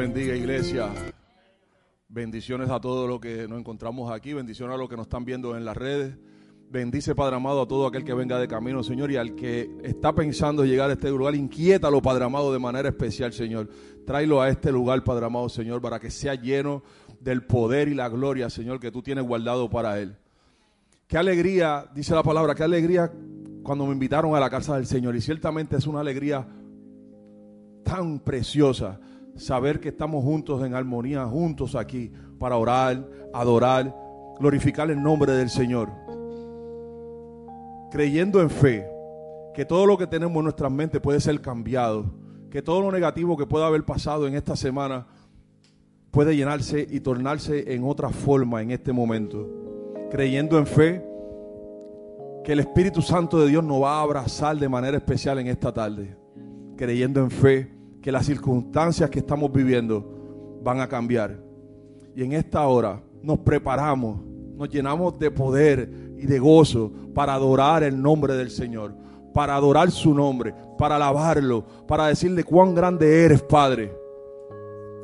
Bendiga iglesia. Bendiciones a todos los que nos encontramos aquí. Bendiciones a los que nos están viendo en las redes. Bendice, Padre amado, a todo aquel que venga de camino, Señor, y al que está pensando llegar a este lugar, inquiétalo, Padre amado, de manera especial, Señor. Tráelo a este lugar, Padre amado, Señor, para que sea lleno del poder y la gloria, Señor, que tú tienes guardado para él. Qué alegría, dice la palabra, qué alegría cuando me invitaron a la casa del Señor. Y ciertamente es una alegría tan preciosa saber que estamos juntos en armonía, juntos aquí, para orar, adorar, glorificar el nombre del Señor. Creyendo en fe que todo lo que tenemos en nuestras mentes puede ser cambiado, que todo lo negativo que pueda haber pasado en esta semana puede llenarse y tornarse en otra forma en este momento. Creyendo en fe que el Espíritu Santo de Dios nos va a abrazar de manera especial en esta tarde. Creyendo en fe que las circunstancias que estamos viviendo van a cambiar. Y en esta hora nos preparamos, nos llenamos de poder y de gozo para adorar el nombre del Señor, para adorar su nombre, para alabarlo, para decirle cuán grande eres, Padre.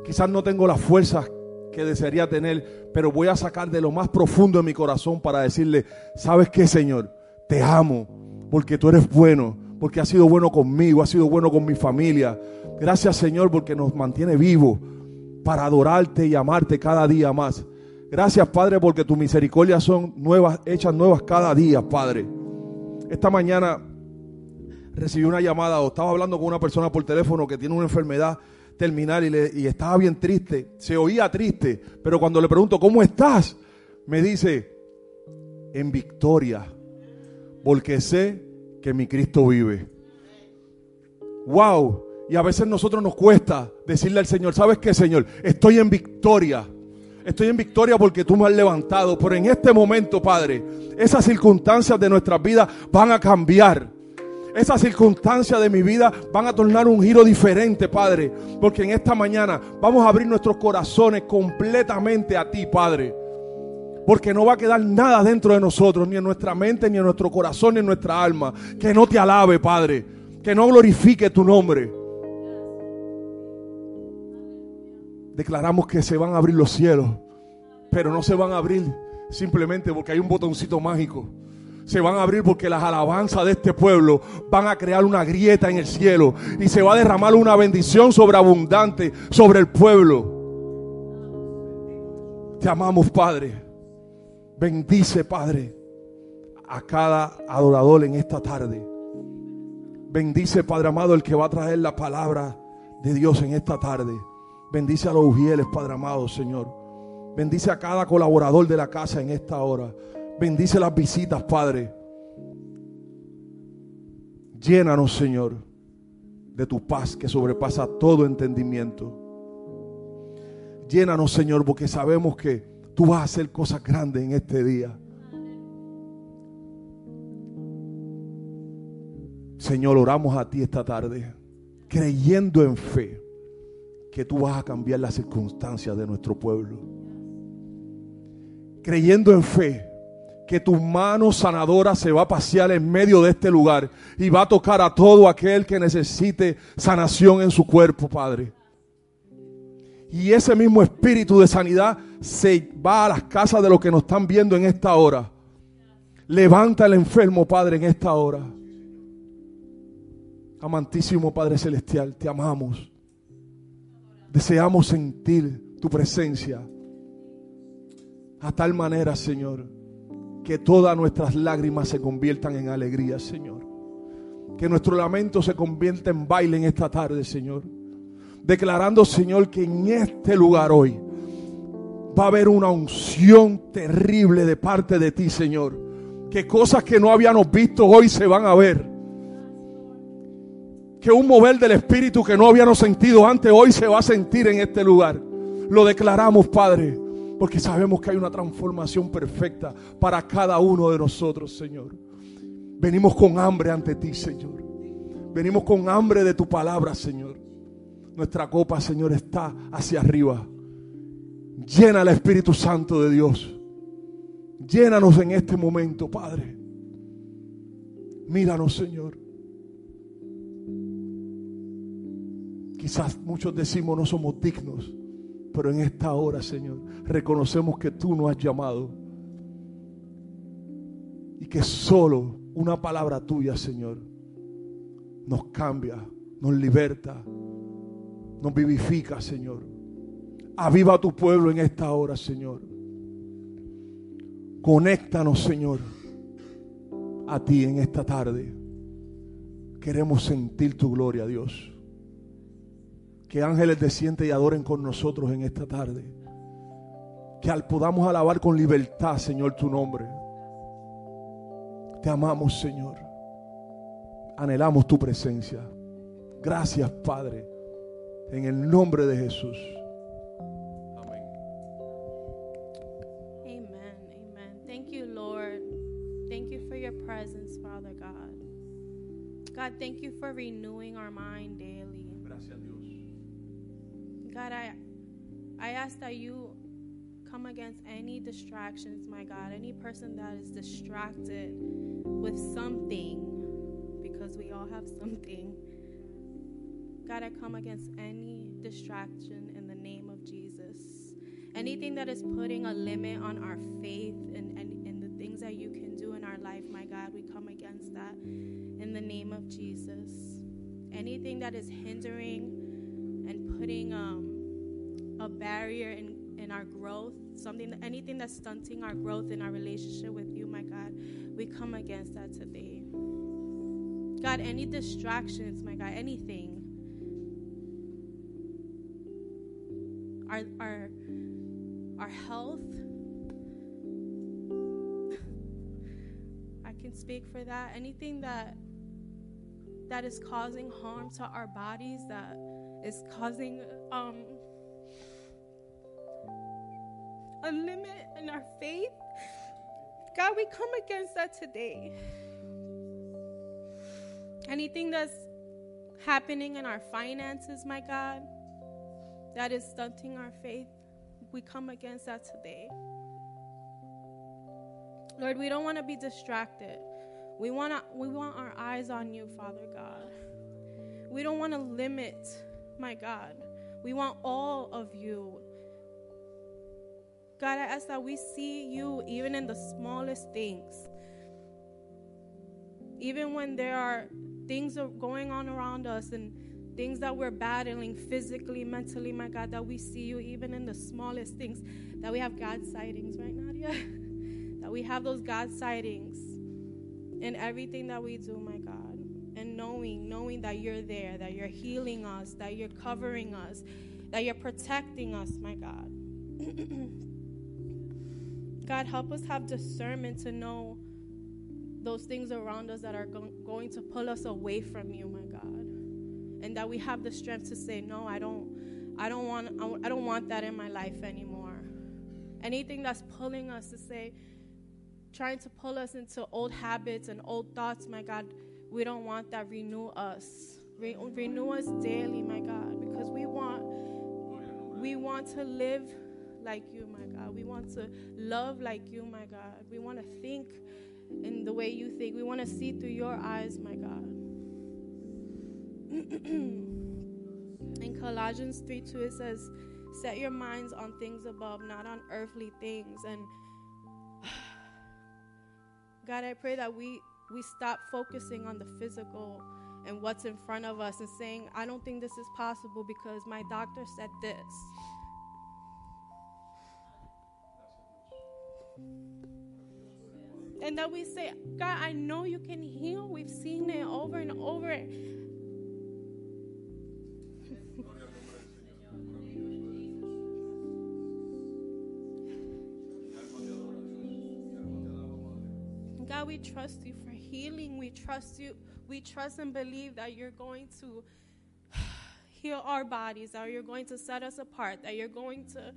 Quizás no tengo las fuerzas que desearía tener, pero voy a sacar de lo más profundo de mi corazón para decirle, ¿sabes qué, Señor? Te amo porque tú eres bueno, porque has sido bueno conmigo, has sido bueno con mi familia, Gracias Señor porque nos mantiene vivos para adorarte y amarte cada día más. Gracias Padre porque tus misericordias son nuevas, hechas nuevas cada día, Padre. Esta mañana recibí una llamada o estaba hablando con una persona por teléfono que tiene una enfermedad terminal y, y estaba bien triste. Se oía triste, pero cuando le pregunto, ¿cómo estás? Me dice, en victoria, porque sé que mi Cristo vive. Wow, y a veces nosotros nos cuesta decirle al Señor, ¿sabes qué, Señor? Estoy en victoria. Estoy en victoria porque tú me has levantado. Pero en este momento, Padre, esas circunstancias de nuestras vidas van a cambiar. Esas circunstancias de mi vida van a tornar un giro diferente, Padre. Porque en esta mañana vamos a abrir nuestros corazones completamente a ti, Padre. Porque no va a quedar nada dentro de nosotros, ni en nuestra mente, ni en nuestro corazón, ni en nuestra alma, que no te alabe, Padre. Que no glorifique tu nombre. declaramos que se van a abrir los cielos, pero no se van a abrir simplemente porque hay un botoncito mágico. Se van a abrir porque las alabanzas de este pueblo van a crear una grieta en el cielo y se va a derramar una bendición sobreabundante sobre el pueblo. Te amamos, Padre. Bendice, Padre, a cada adorador en esta tarde. Bendice, Padre amado, el que va a traer la palabra de Dios en esta tarde. Bendice a los ujieles, Padre amado, Señor. Bendice a cada colaborador de la casa en esta hora. Bendice las visitas, Padre. Llénanos, Señor, de tu paz que sobrepasa todo entendimiento. Llénanos, Señor, porque sabemos que tú vas a hacer cosas grandes en este día. Señor, oramos a ti esta tarde, creyendo en fe que tú vas a cambiar las circunstancias de nuestro pueblo. Creyendo en fe que tu mano sanadora se va a pasear en medio de este lugar y va a tocar a todo aquel que necesite sanación en su cuerpo, Padre. Y ese mismo espíritu de sanidad se va a las casas de los que nos están viendo en esta hora. Levanta al enfermo, Padre, en esta hora. Amantísimo Padre Celestial, te amamos. Deseamos sentir tu presencia. A tal manera, Señor, que todas nuestras lágrimas se conviertan en alegría, Señor. Que nuestro lamento se convierta en baile en esta tarde, Señor. Declarando, Señor, que en este lugar hoy va a haber una unción terrible de parte de ti, Señor. Que cosas que no habíamos visto hoy se van a ver que un mover del Espíritu que no habíamos sentido antes, hoy se va a sentir en este lugar. Lo declaramos, Padre, porque sabemos que hay una transformación perfecta para cada uno de nosotros, Señor. Venimos con hambre ante ti, Señor. Venimos con hambre de tu palabra, Señor. Nuestra copa, Señor, está hacia arriba. Llena el Espíritu Santo de Dios. Llénanos en este momento, Padre. Míranos, Señor. Quizás muchos decimos no somos dignos, pero en esta hora, Señor, reconocemos que tú nos has llamado y que solo una palabra tuya, Señor, nos cambia, nos liberta, nos vivifica, Señor. Aviva a tu pueblo en esta hora, Señor. Conéctanos, Señor, a ti en esta tarde. Queremos sentir tu gloria, Dios. Que ángeles descienten y adoren con nosotros en esta tarde. Que al podamos alabar con libertad, Señor, tu nombre. Te amamos, Señor. Anhelamos tu presencia. Gracias, Padre. En el nombre de Jesús. Amén. Amen. Amen. Thank you, Lord. Thank you for your presence, Father God. God, thank you for renewing our mind daily. Gracias, Dios. God, I I ask that you come against any distractions, my God, any person that is distracted with something, because we all have something. God, I come against any distraction in the name of Jesus. Anything that is putting a limit on our faith and, and, and the things that you can do in our life, my God, we come against that in the name of Jesus. Anything that is hindering and putting um, a barrier in, in our growth, something, anything that's stunting our growth in our relationship with you, my God, we come against that today. God, any distractions, my God, anything. Our, our, our health. I can speak for that. Anything that that is causing harm to our bodies, that is causing um, a limit in our faith. God, we come against that today. Anything that's happening in our finances, my God, that is stunting our faith, we come against that today. Lord, we don't want to be distracted. We want to, we want our eyes on you, Father God. We don't want to limit, my God. We want all of you. God, I ask that we see you even in the smallest things. Even when there are things going on around us and things that we're battling physically, mentally, my God, that we see you even in the smallest things. That we have God sightings, right, Nadia? that we have those God sightings in everything that we do, my God. And knowing, knowing that you're there, that you're healing us, that you're covering us, that you're protecting us, my God. God, help us have discernment to know those things around us that are go- going to pull us away from you, my. And that we have the strength to say, no, I don't, I don't want, I don't want that in my life anymore. Anything that's pulling us to say, trying to pull us into old habits and old thoughts, my God, we don't want that. Renew us. Re- renew us daily, my God, because we want, we want to live like you, my God. We want to love like you, my God. We want to think in the way you think. We want to see through your eyes, my God. in Colossians 3 2, it says, Set your minds on things above, not on earthly things. And God, I pray that we, we stop focusing on the physical and what's in front of us and saying, I don't think this is possible because my doctor said this. And that we say, God, I know you can heal. We've seen it over and over. God, we trust you for healing. We trust you. We trust and believe that you're going to heal our bodies, that you're going to set us apart, that you're going to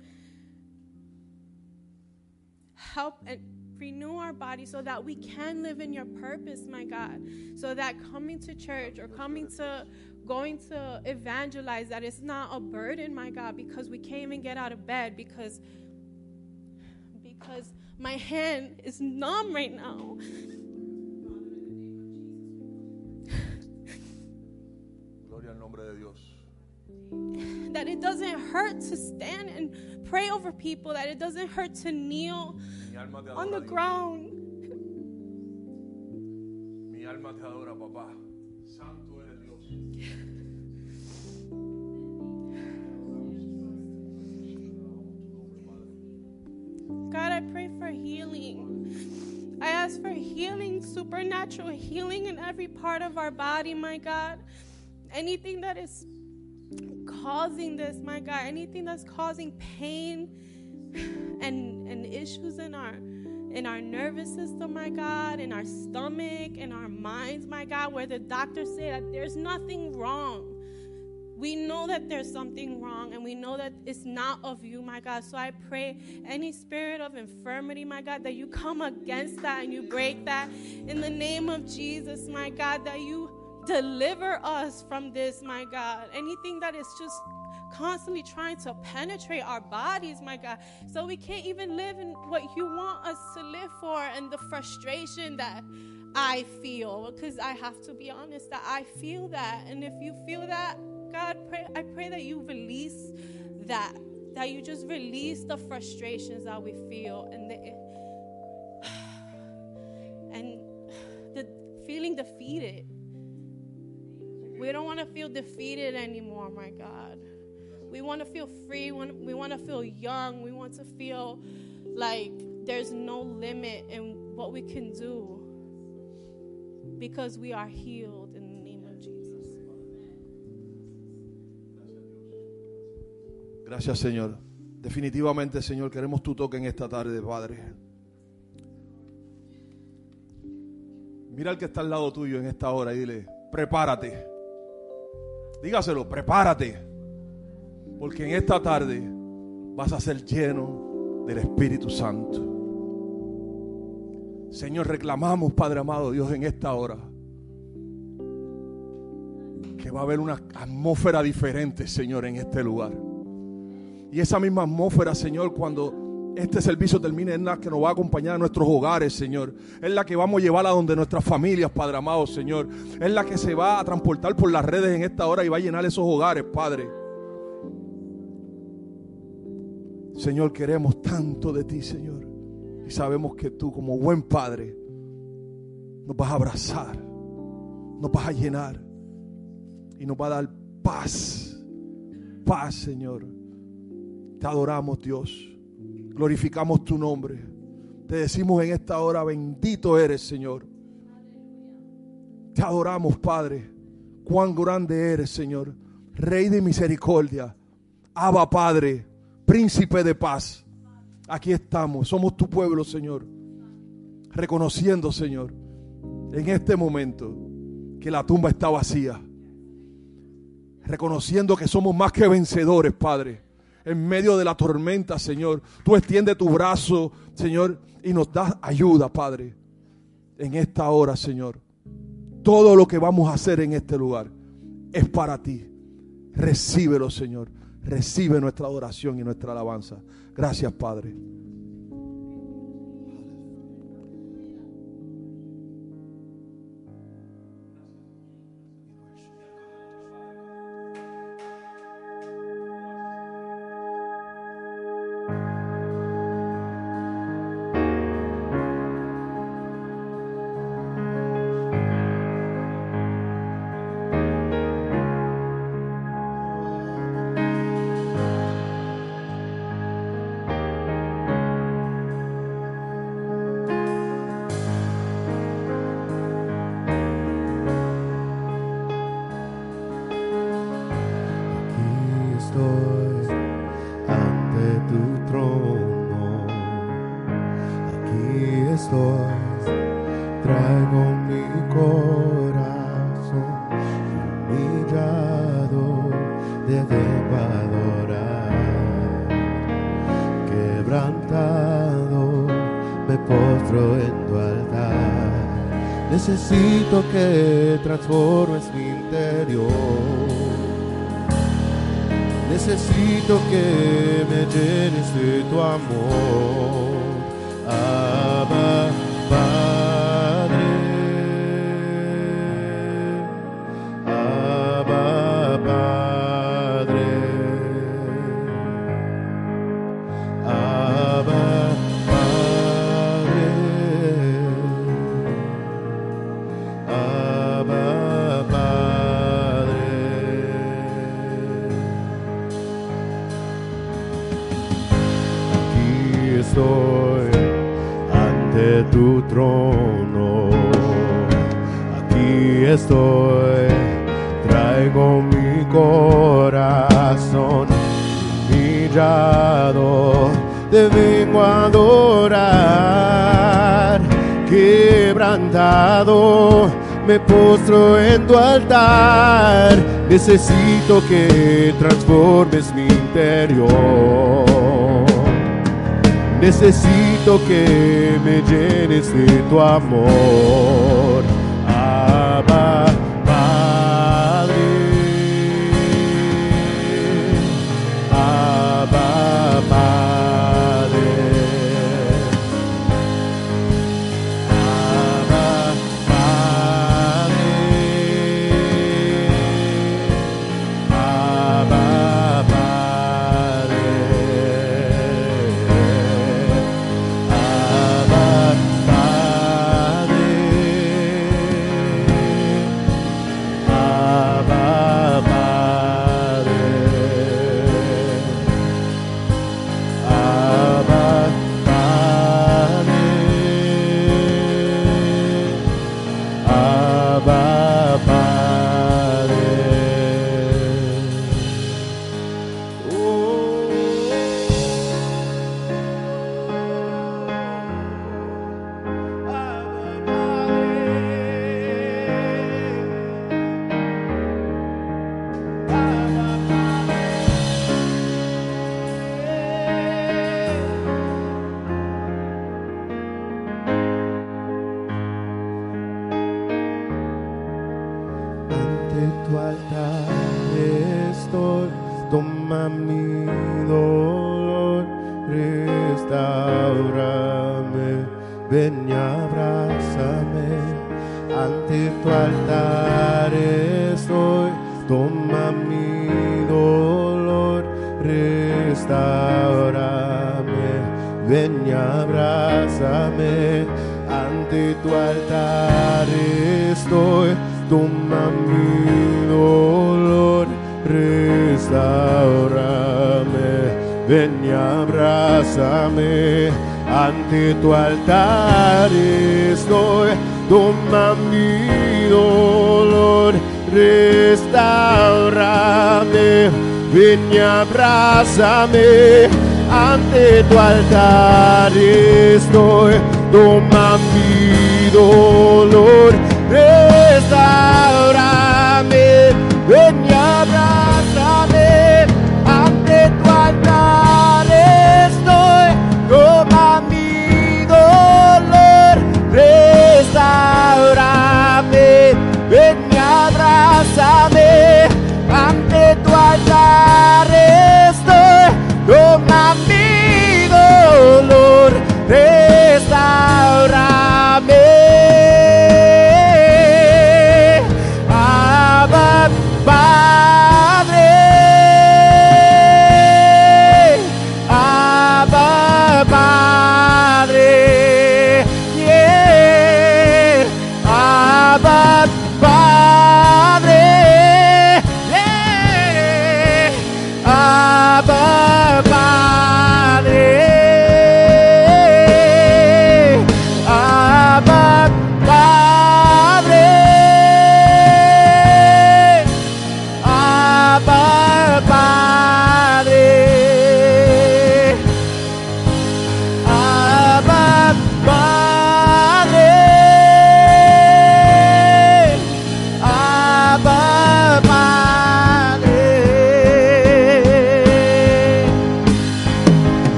help and renew our body so that we can live in your purpose, my God. So that coming to church or coming to going to evangelize that it's not a burden, my God, because we can't even get out of bed because because my hand is numb right now. Gloria al nombre de Dios. that it doesn't hurt to stand and pray over people, that it doesn't hurt to kneel Mi alma te on the ground. Mi alma te adora, papá. Santo eres Dios. God, I pray for healing. I ask for healing, supernatural healing in every part of our body, my God. Anything that is causing this, my God, anything that's causing pain and and issues in our in our nervous system, my God, in our stomach, in our minds, my God, where the doctors say that there's nothing wrong. We know that there's something wrong and we know that it's not of you, my God. So I pray any spirit of infirmity, my God, that you come against that and you break that in the name of Jesus, my God, that you deliver us from this, my God. Anything that is just constantly trying to penetrate our bodies, my God. So we can't even live in what you want us to live for and the frustration that I feel. Because I have to be honest that I feel that. And if you feel that, God, pray, I pray that you release that. That you just release the frustrations that we feel and the and the feeling defeated. We don't want to feel defeated anymore, my God. We want to feel free. We want- We want to feel young. We want to feel like there's no limit in what we can do because we are healed Gracias, Señor. Definitivamente, Señor, queremos tu toque en esta tarde, Padre. Mira al que está al lado tuyo en esta hora y dile, prepárate. Dígaselo, prepárate. Porque en esta tarde vas a ser lleno del Espíritu Santo. Señor, reclamamos, Padre amado Dios, en esta hora. Que va a haber una atmósfera diferente, Señor, en este lugar. Y esa misma atmósfera, Señor, cuando este servicio termine, es la que nos va a acompañar a nuestros hogares, Señor. Es la que vamos a llevar a donde nuestras familias, Padre amado, Señor. Es la que se va a transportar por las redes en esta hora y va a llenar esos hogares, Padre. Señor, queremos tanto de ti, Señor. Y sabemos que tú, como buen Padre, nos vas a abrazar, nos vas a llenar y nos va a dar paz. Paz, Señor. Te adoramos, Dios. Glorificamos tu nombre. Te decimos en esta hora, bendito eres, Señor. Te adoramos, Padre. Cuán grande eres, Señor. Rey de misericordia. Abba, Padre. Príncipe de paz. Aquí estamos. Somos tu pueblo, Señor. Reconociendo, Señor, en este momento que la tumba está vacía. Reconociendo que somos más que vencedores, Padre en medio de la tormenta, Señor. Tú extiende tu brazo, Señor, y nos das ayuda, Padre. En esta hora, Señor. Todo lo que vamos a hacer en este lugar es para ti. Recíbelo, Señor. Recibe nuestra adoración y nuestra alabanza. Gracias, Padre. Ante tu trono. Aquí estoy, traigo mi corazón humillado, debo adorar. Quebrantado, me postro en tu altar. Necesito que transformes mi interior. Necesito que me llenes de tu amor. me postro en tu altar, necesito que transformes mi interior. Necesito que me llenes de tu amor. restaurame, ven y abrázame, ante tu altar estoy, toma mi dolor, restaurame, ven y abrázame, ante tu altar estoy, toma mi dolor, restaurame. Amém.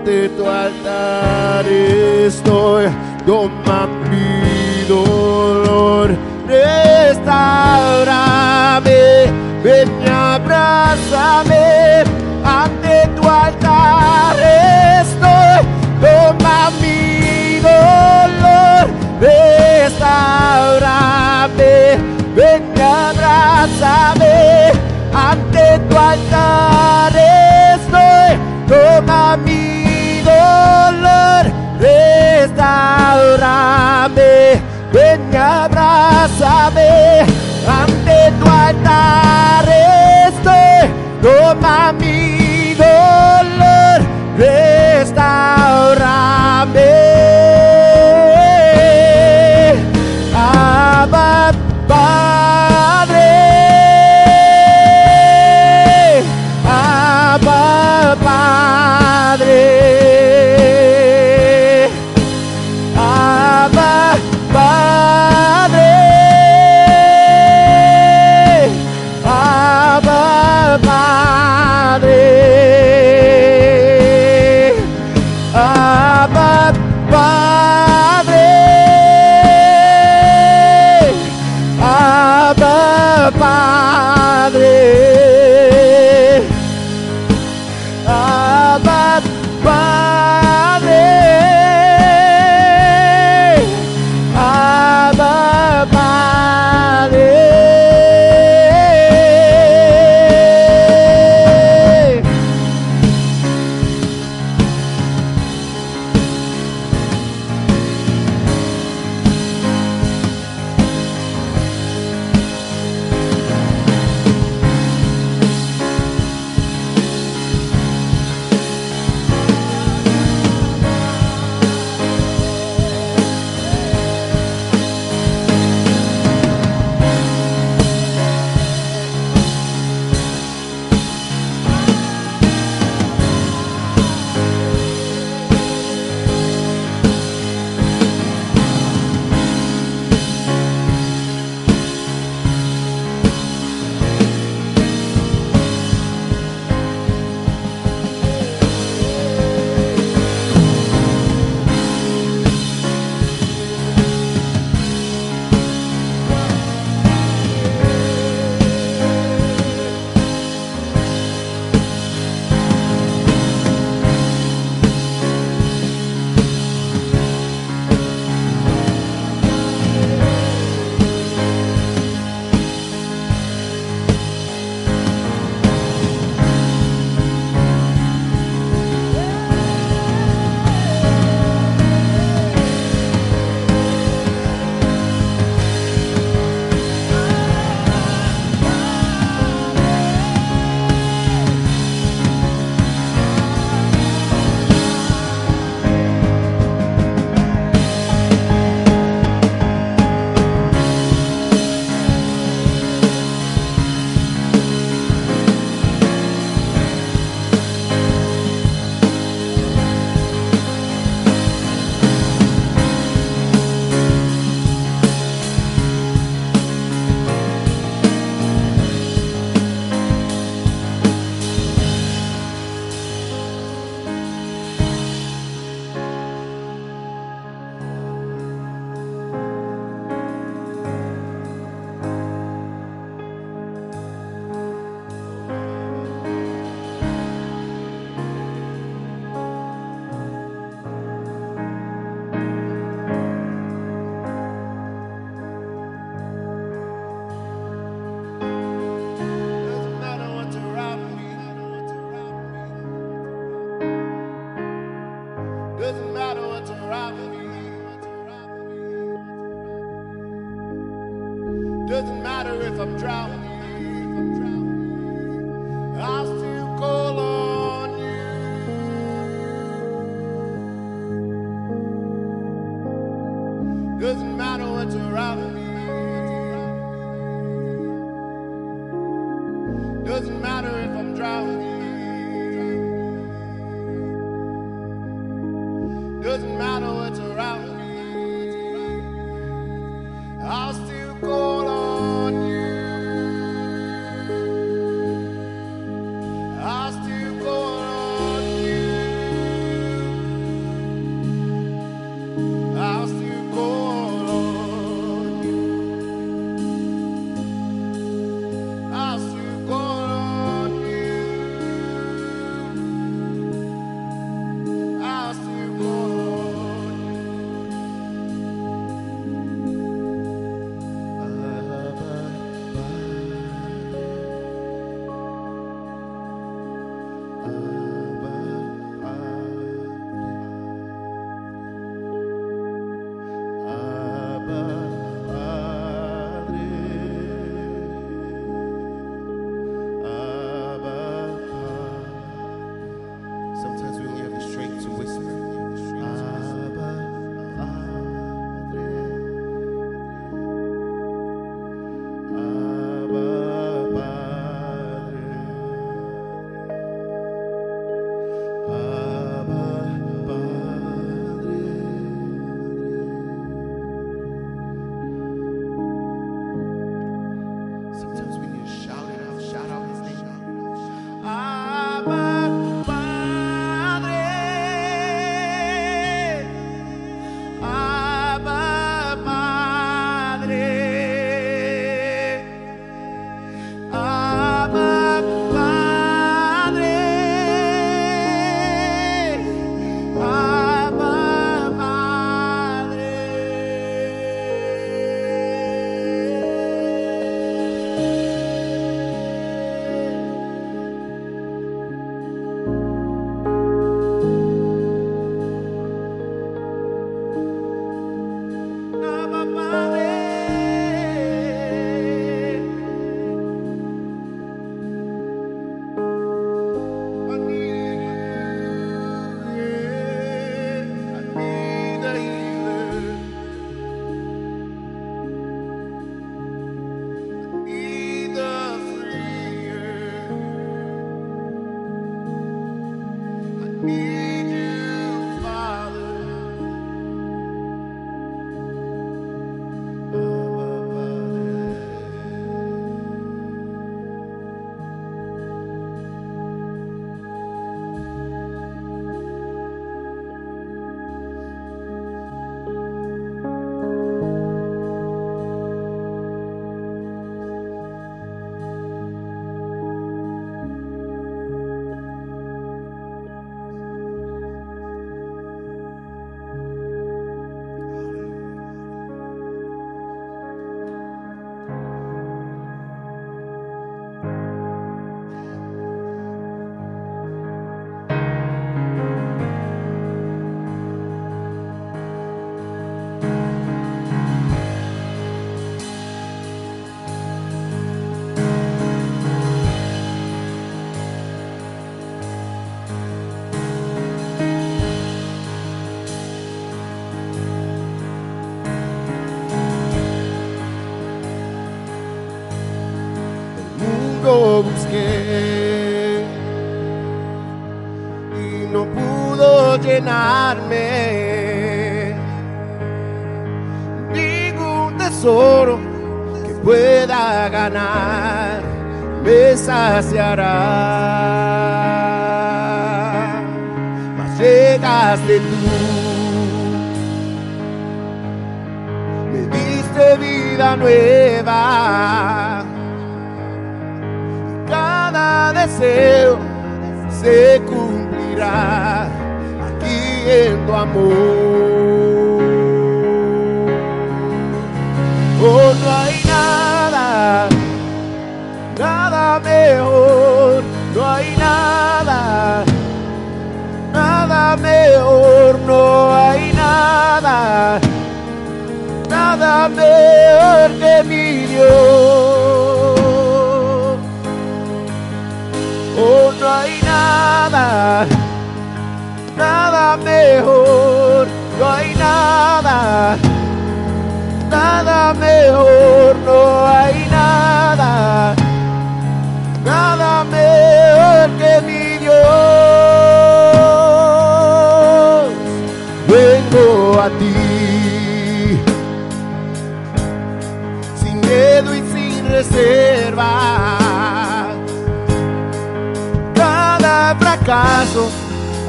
Ante tu altar estoy, toma mi dolor, restaurame, ven y abrázame. Ante tu altar estoy, toma mi dolor, restaurame, ven y abrázame. Ante tu altar y abrázame. Ante tu altar estoy, toma mi dolor, restaurame. Doesn't matter what's around me. Ganar me saciará. Mas llegaste tú. Me diste vida nueva. Cada deseo se cumplirá aquí en tu amor. Mejor, no hay nada, nada mejor que mi Dios. Oh, no hay nada, nada mejor, no hay nada, nada mejor, no hay nada, fracaso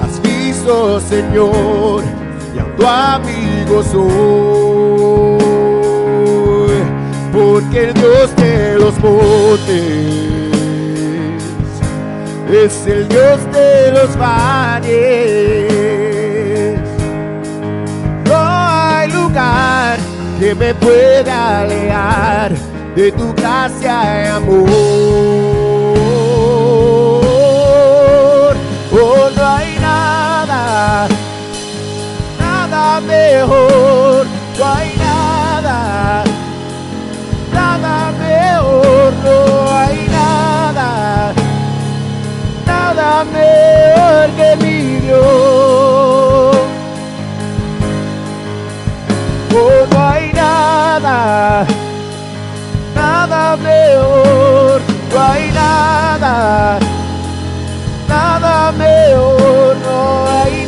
has visto, Señor, y a tu amigo soy, porque el Dios de los montes es el Dios de los valles. No hay lugar que me pueda alejar de tu gracia y amor. Mejor, no hay nada, nada mejor, no hay nada, nada mejor que mi Dios. Oh, no hay nada, nada mejor, no hay nada nada mejor, no hay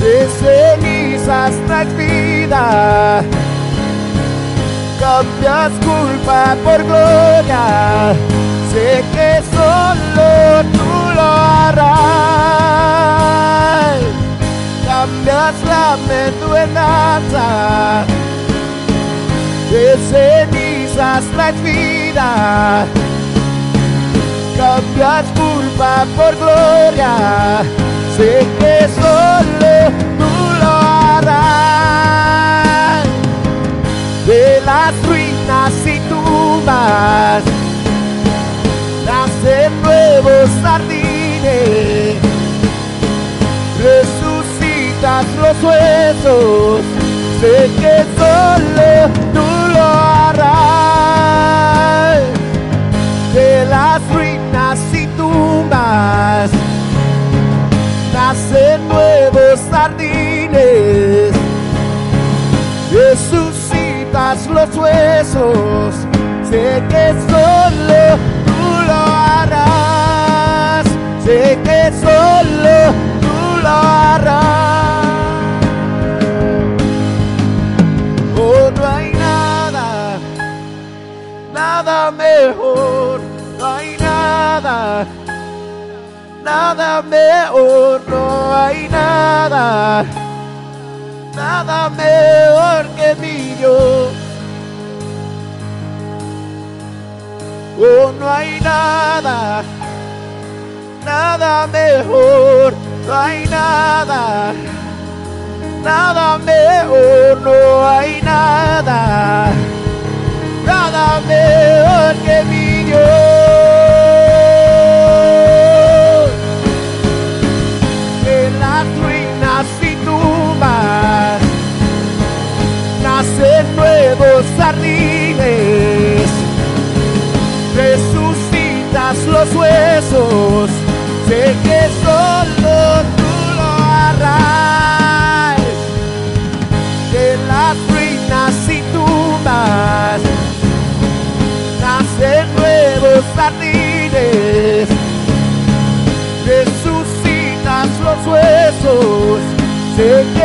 de cenizas traes vida. Cambias culpa por gloria, sé que solo tú lo harás. Cambias lamento en de cenizas traes vida cambias culpa por gloria. Sé que solo De las ruinas y tumbas nacen nuevos jardines. Resucitas los huesos. Sé que solo tú lo harás de las ruinas y tumbas nacen nuevos jardines, los huesos, sé que solo tú lo harás, sé que solo tú lo harás. Oh, no hay nada nada mejor, no hay nada, nada mejor, no hay nada, nada mejor que mi Dios. Oh, no hay nada, nada mejor, no hay nada, nada mejor, no hay nada nada mejor que mi Dios. Los huesos. Sé que solo tú lo harás. De las ruinas y tumbas nacen nuevos jardines. Resucitas los huesos. Sé que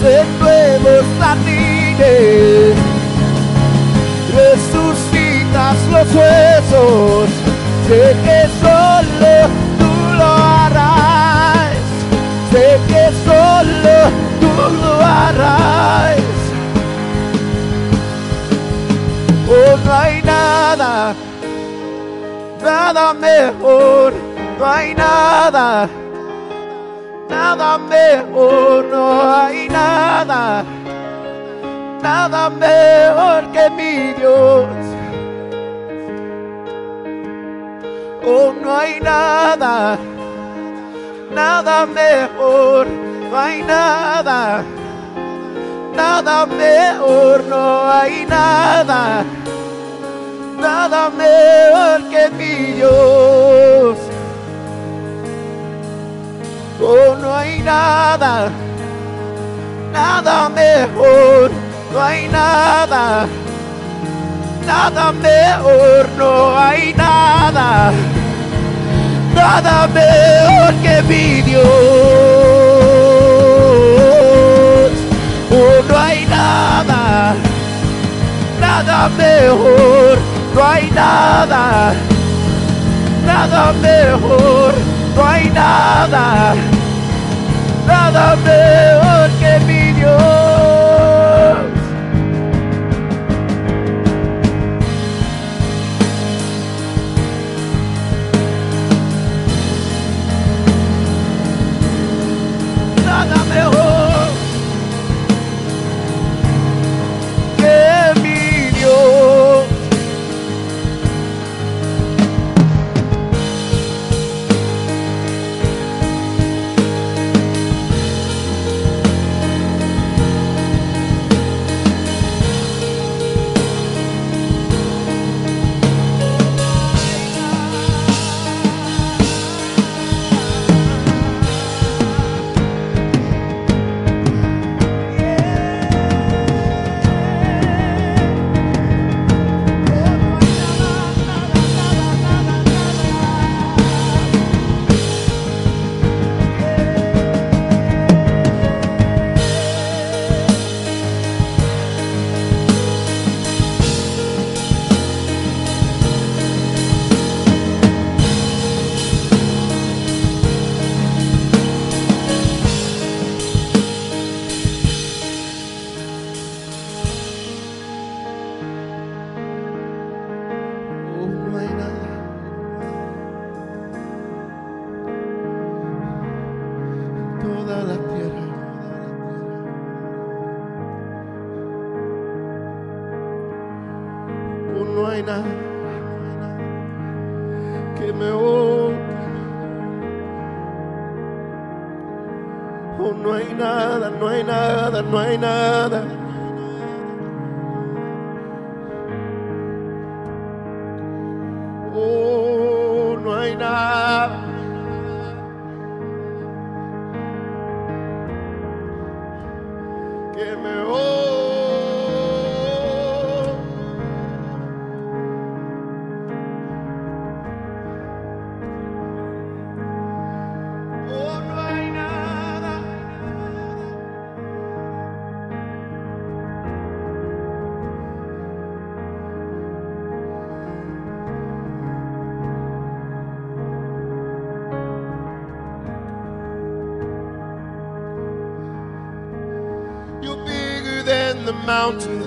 nacen nuevos jardines. Resucitas los huesos. Sé que solo tú lo harás. Sé que solo tú lo harás. Oh, no hay nada, nada mejor, no hay nada, nada mejor, no hay nada, nada mejor que mi Dios. Oh, no hay nada, nada mejor, no hay nada, nada mejor, no hay nada, nada mejor que mi Dios. Oh, no hay nada, nada mejor, no hay nada, nada mejor, no hay nada, nada mejor que mi Dios. Oh, no hay nada, nada mejor, no hay nada, nada mejor, hay nada, nada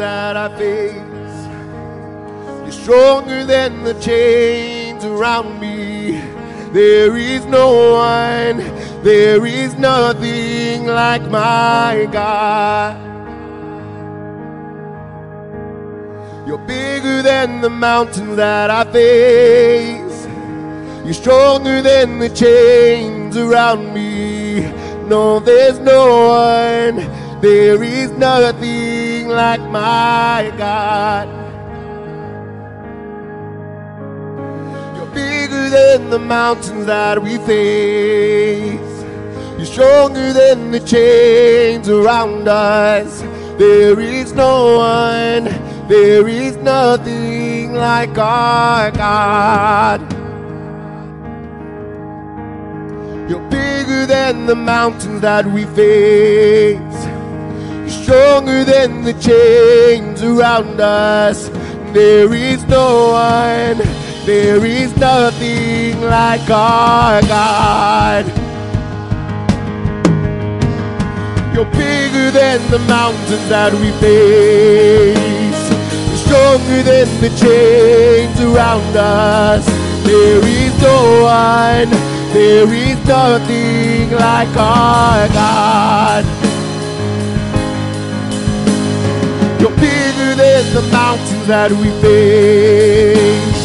that I face. You're stronger than the chains around me. There is no one, there is nothing like my God. You're bigger than the mountains that I face. You're stronger than the chains around me. No, there's no one. There is nothing like my God. You're bigger than the mountains that we face. You're stronger than the chains around us. There is no one, there is nothing like our God. You're bigger than the mountains that we face. You're stronger than the chains around us. There is no one, there is nothing like our God. You're bigger than the mountains that we face. You're stronger than the chains around us. There is no one, there is nothing like our God. The mountains that we face.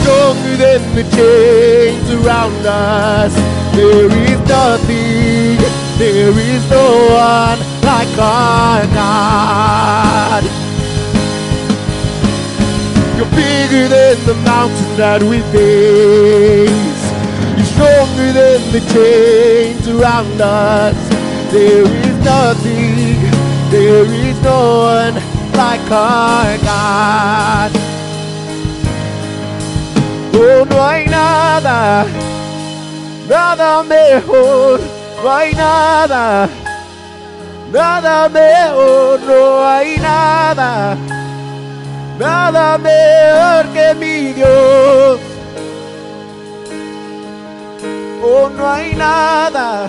Stronger than the chains around us. There is nothing, there is no one like our God. You're bigger than the mountains that we face. You're stronger than the chains around us. There is nothing, there is no one Oh, no hay nada, nada mejor, no hay nada, nada mejor, no hay nada, nada mejor que mi Dios. Oh, no hay nada,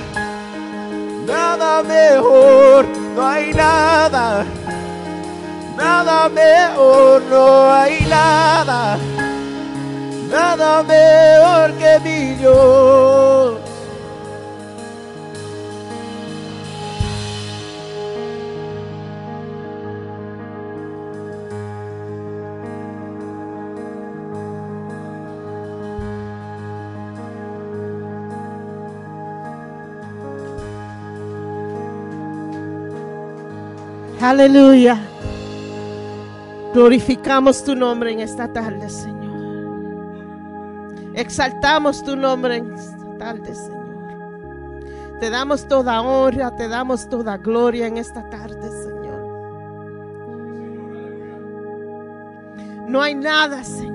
nada mejor, no hay nada, nada mejor, no hay nada, nada mejor que mi Dios. Aleluya. Glorificamos tu nombre en esta tarde, Señor. Exaltamos tu nombre en esta tarde, Señor. Te damos toda honra, te damos toda gloria en esta tarde, Señor. No hay nada, Señor.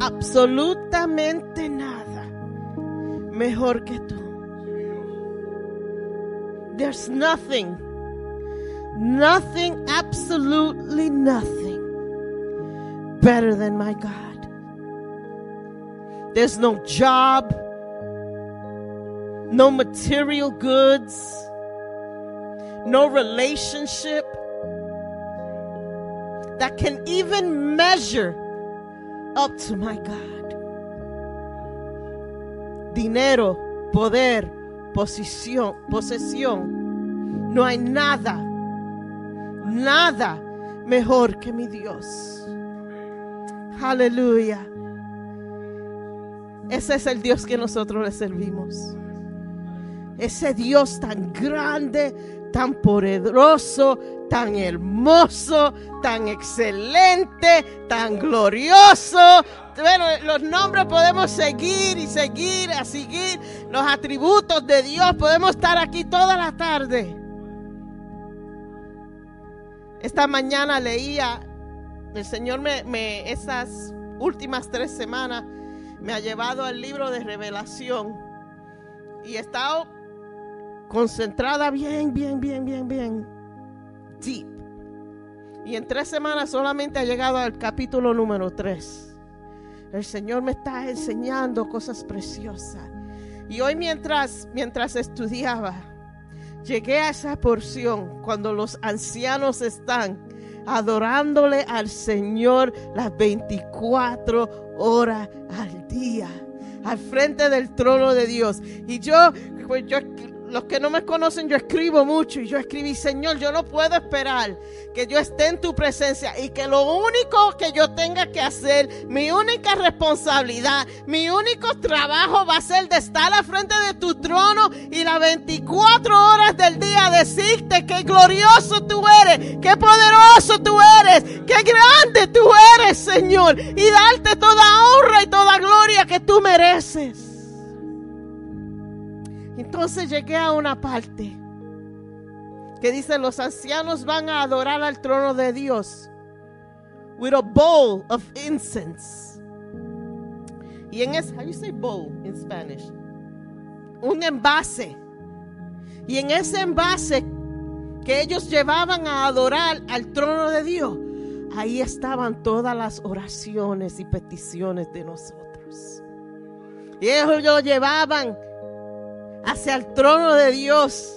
Absolutamente nada mejor que tú. There's nothing nothing, absolutely nothing better than my God. There's no job, no material goods, no relationship that can even measure up to my God. Dinero, poder, posición, posesión. No hay nada nada mejor que mi Dios. Aleluya. Ese es el Dios que nosotros le servimos. Ese Dios tan grande, tan poderoso, tan hermoso, tan excelente, tan glorioso. Bueno, los nombres podemos seguir y seguir, a seguir los atributos de Dios. Podemos estar aquí toda la tarde. Esta mañana leía, el Señor me, me esas últimas tres semanas me ha llevado al libro de revelación y he estado concentrada bien, bien, bien, bien, bien, deep. Y en tres semanas solamente ha llegado al capítulo número tres. El Señor me está enseñando cosas preciosas. Y hoy mientras, mientras estudiaba, llegué a esa porción cuando los ancianos están adorándole al Señor las 24 horas al día, al frente del trono de Dios. Y yo, pues yo los que no me conocen, yo escribo mucho y yo escribí, Señor, yo no puedo esperar que yo esté en tu presencia y que lo único que yo tenga que hacer, mi única responsabilidad, mi único trabajo va a ser de estar al frente de tu trono y las 24 horas del día decirte que glorioso tú eres, qué poderoso tú eres, qué grande tú eres, Señor, y darte toda honra y toda gloria que tú mereces. Entonces llegué a una parte que dice los ancianos van a adorar al trono de Dios with a bowl of incense. Y en ese, how you say bowl in Spanish? Un envase. Y en ese envase que ellos llevaban a adorar al trono de Dios, ahí estaban todas las oraciones y peticiones de nosotros. Y ellos lo llevaban hacia el trono de Dios.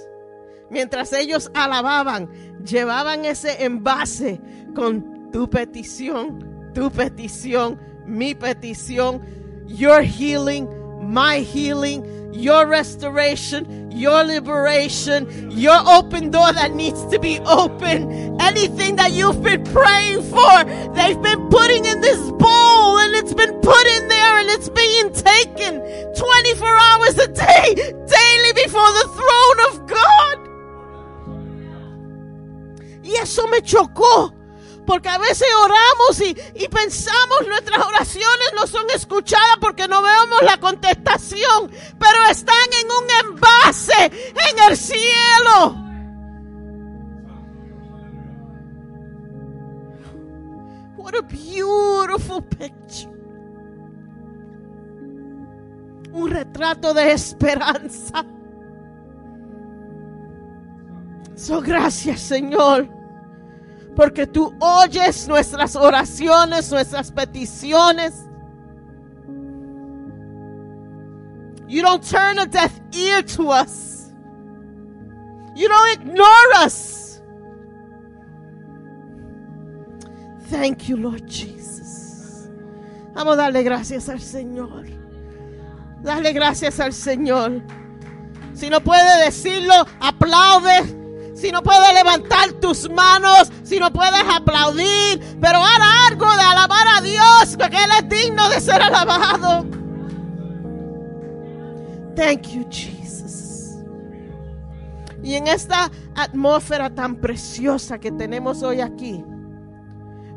Mientras ellos alababan, llevaban ese envase con tu petición, tu petición, mi petición, your healing, my healing, your restoration, your liberation, your open door that needs to be open. Anything that you've been praying for, they've been putting in this bowl and it's been put in there and it's being taken 24 hours a day, daily before the throne of God. Y eso me chocó. Porque a veces oramos y, y, pensamos nuestras oraciones no son escuchadas porque no vemos la contestación, pero están en un envase en el cielo. What a beautiful picture. Un retrato de esperanza. So, gracias, Señor porque tú oyes nuestras oraciones, nuestras peticiones. You don't turn a deaf ear to us. You don't ignore us. Thank you, Lord Jesus. Vamos a darle gracias al Señor. Dale gracias al Señor. Si no puede decirlo, aplaude si no puedes levantar tus manos, si no puedes aplaudir, pero haz algo de alabar a Dios, porque Él es digno de ser alabado. Thank you, Jesus. Y en esta atmósfera tan preciosa que tenemos hoy aquí,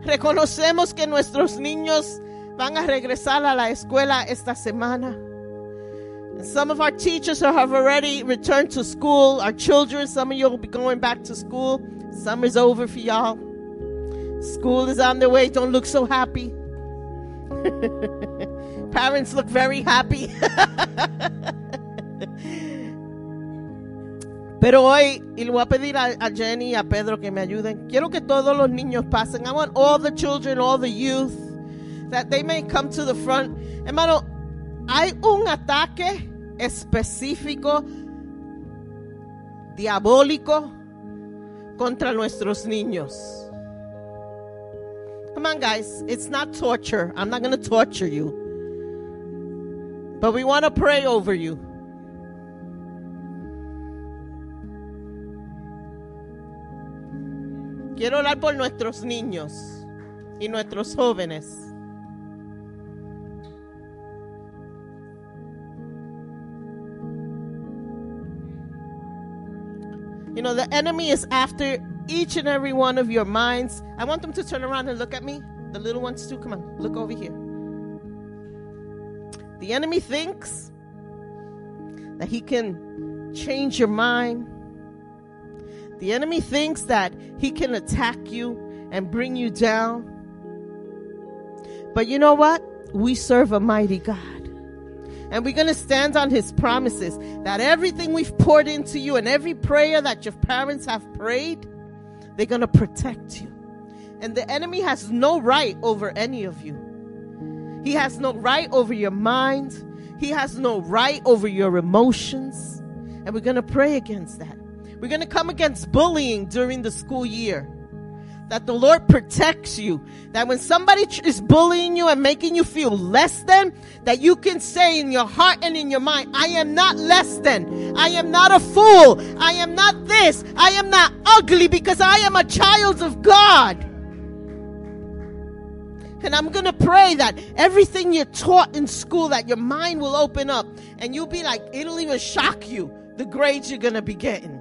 reconocemos que nuestros niños van a regresar a la escuela esta semana. Some of our teachers have already returned to school. Our children, some of you will be going back to school. Summer's over for y'all. School is on the way. Don't look so happy. Parents look very happy. Pero hoy, y le voy a pedir a, a Jenny y a Pedro que me ayuden. Quiero que todos los niños pasen. I want all the children, all the youth, that they may come to the front. Hermano, hay un ataque específico, diabólico, contra nuestros niños. Come on, guys. It's not torture. I'm not going to torture you. But we want to pray over you. Quiero orar por nuestros niños y nuestros jóvenes. You know, the enemy is after each and every one of your minds. I want them to turn around and look at me. The little ones, too. Come on, look over here. The enemy thinks that he can change your mind. The enemy thinks that he can attack you and bring you down. But you know what? We serve a mighty God. And we're going to stand on his promises that everything we've poured into you and every prayer that your parents have prayed, they're going to protect you. And the enemy has no right over any of you. He has no right over your mind. He has no right over your emotions. And we're going to pray against that. We're going to come against bullying during the school year. That the Lord protects you. That when somebody is bullying you and making you feel less than, that you can say in your heart and in your mind, I am not less than. I am not a fool. I am not this. I am not ugly because I am a child of God. And I'm going to pray that everything you're taught in school, that your mind will open up and you'll be like, it'll even shock you the grades you're going to be getting.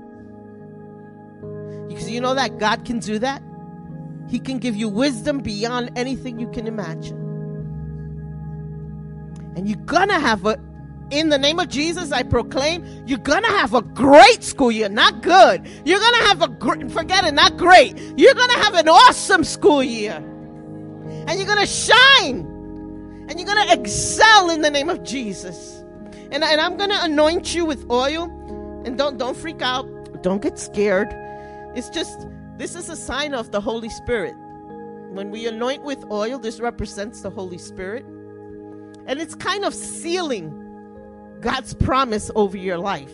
Because you know that God can do that? He can give you wisdom beyond anything you can imagine. And you're to have a, in the name of Jesus, I proclaim, you're to have a great school year, not good. You're to have a great, forget it, not great. You're to have an awesome school year. And you're to shine. And you're to excel in the name of Jesus. And, and I'm to anoint you with oil. And don't, don't freak out. Don't get scared. It's just, this is a sign of the Holy Spirit. When we anoint with oil, this represents the Holy Spirit. And it's kind of sealing God's promise over your life.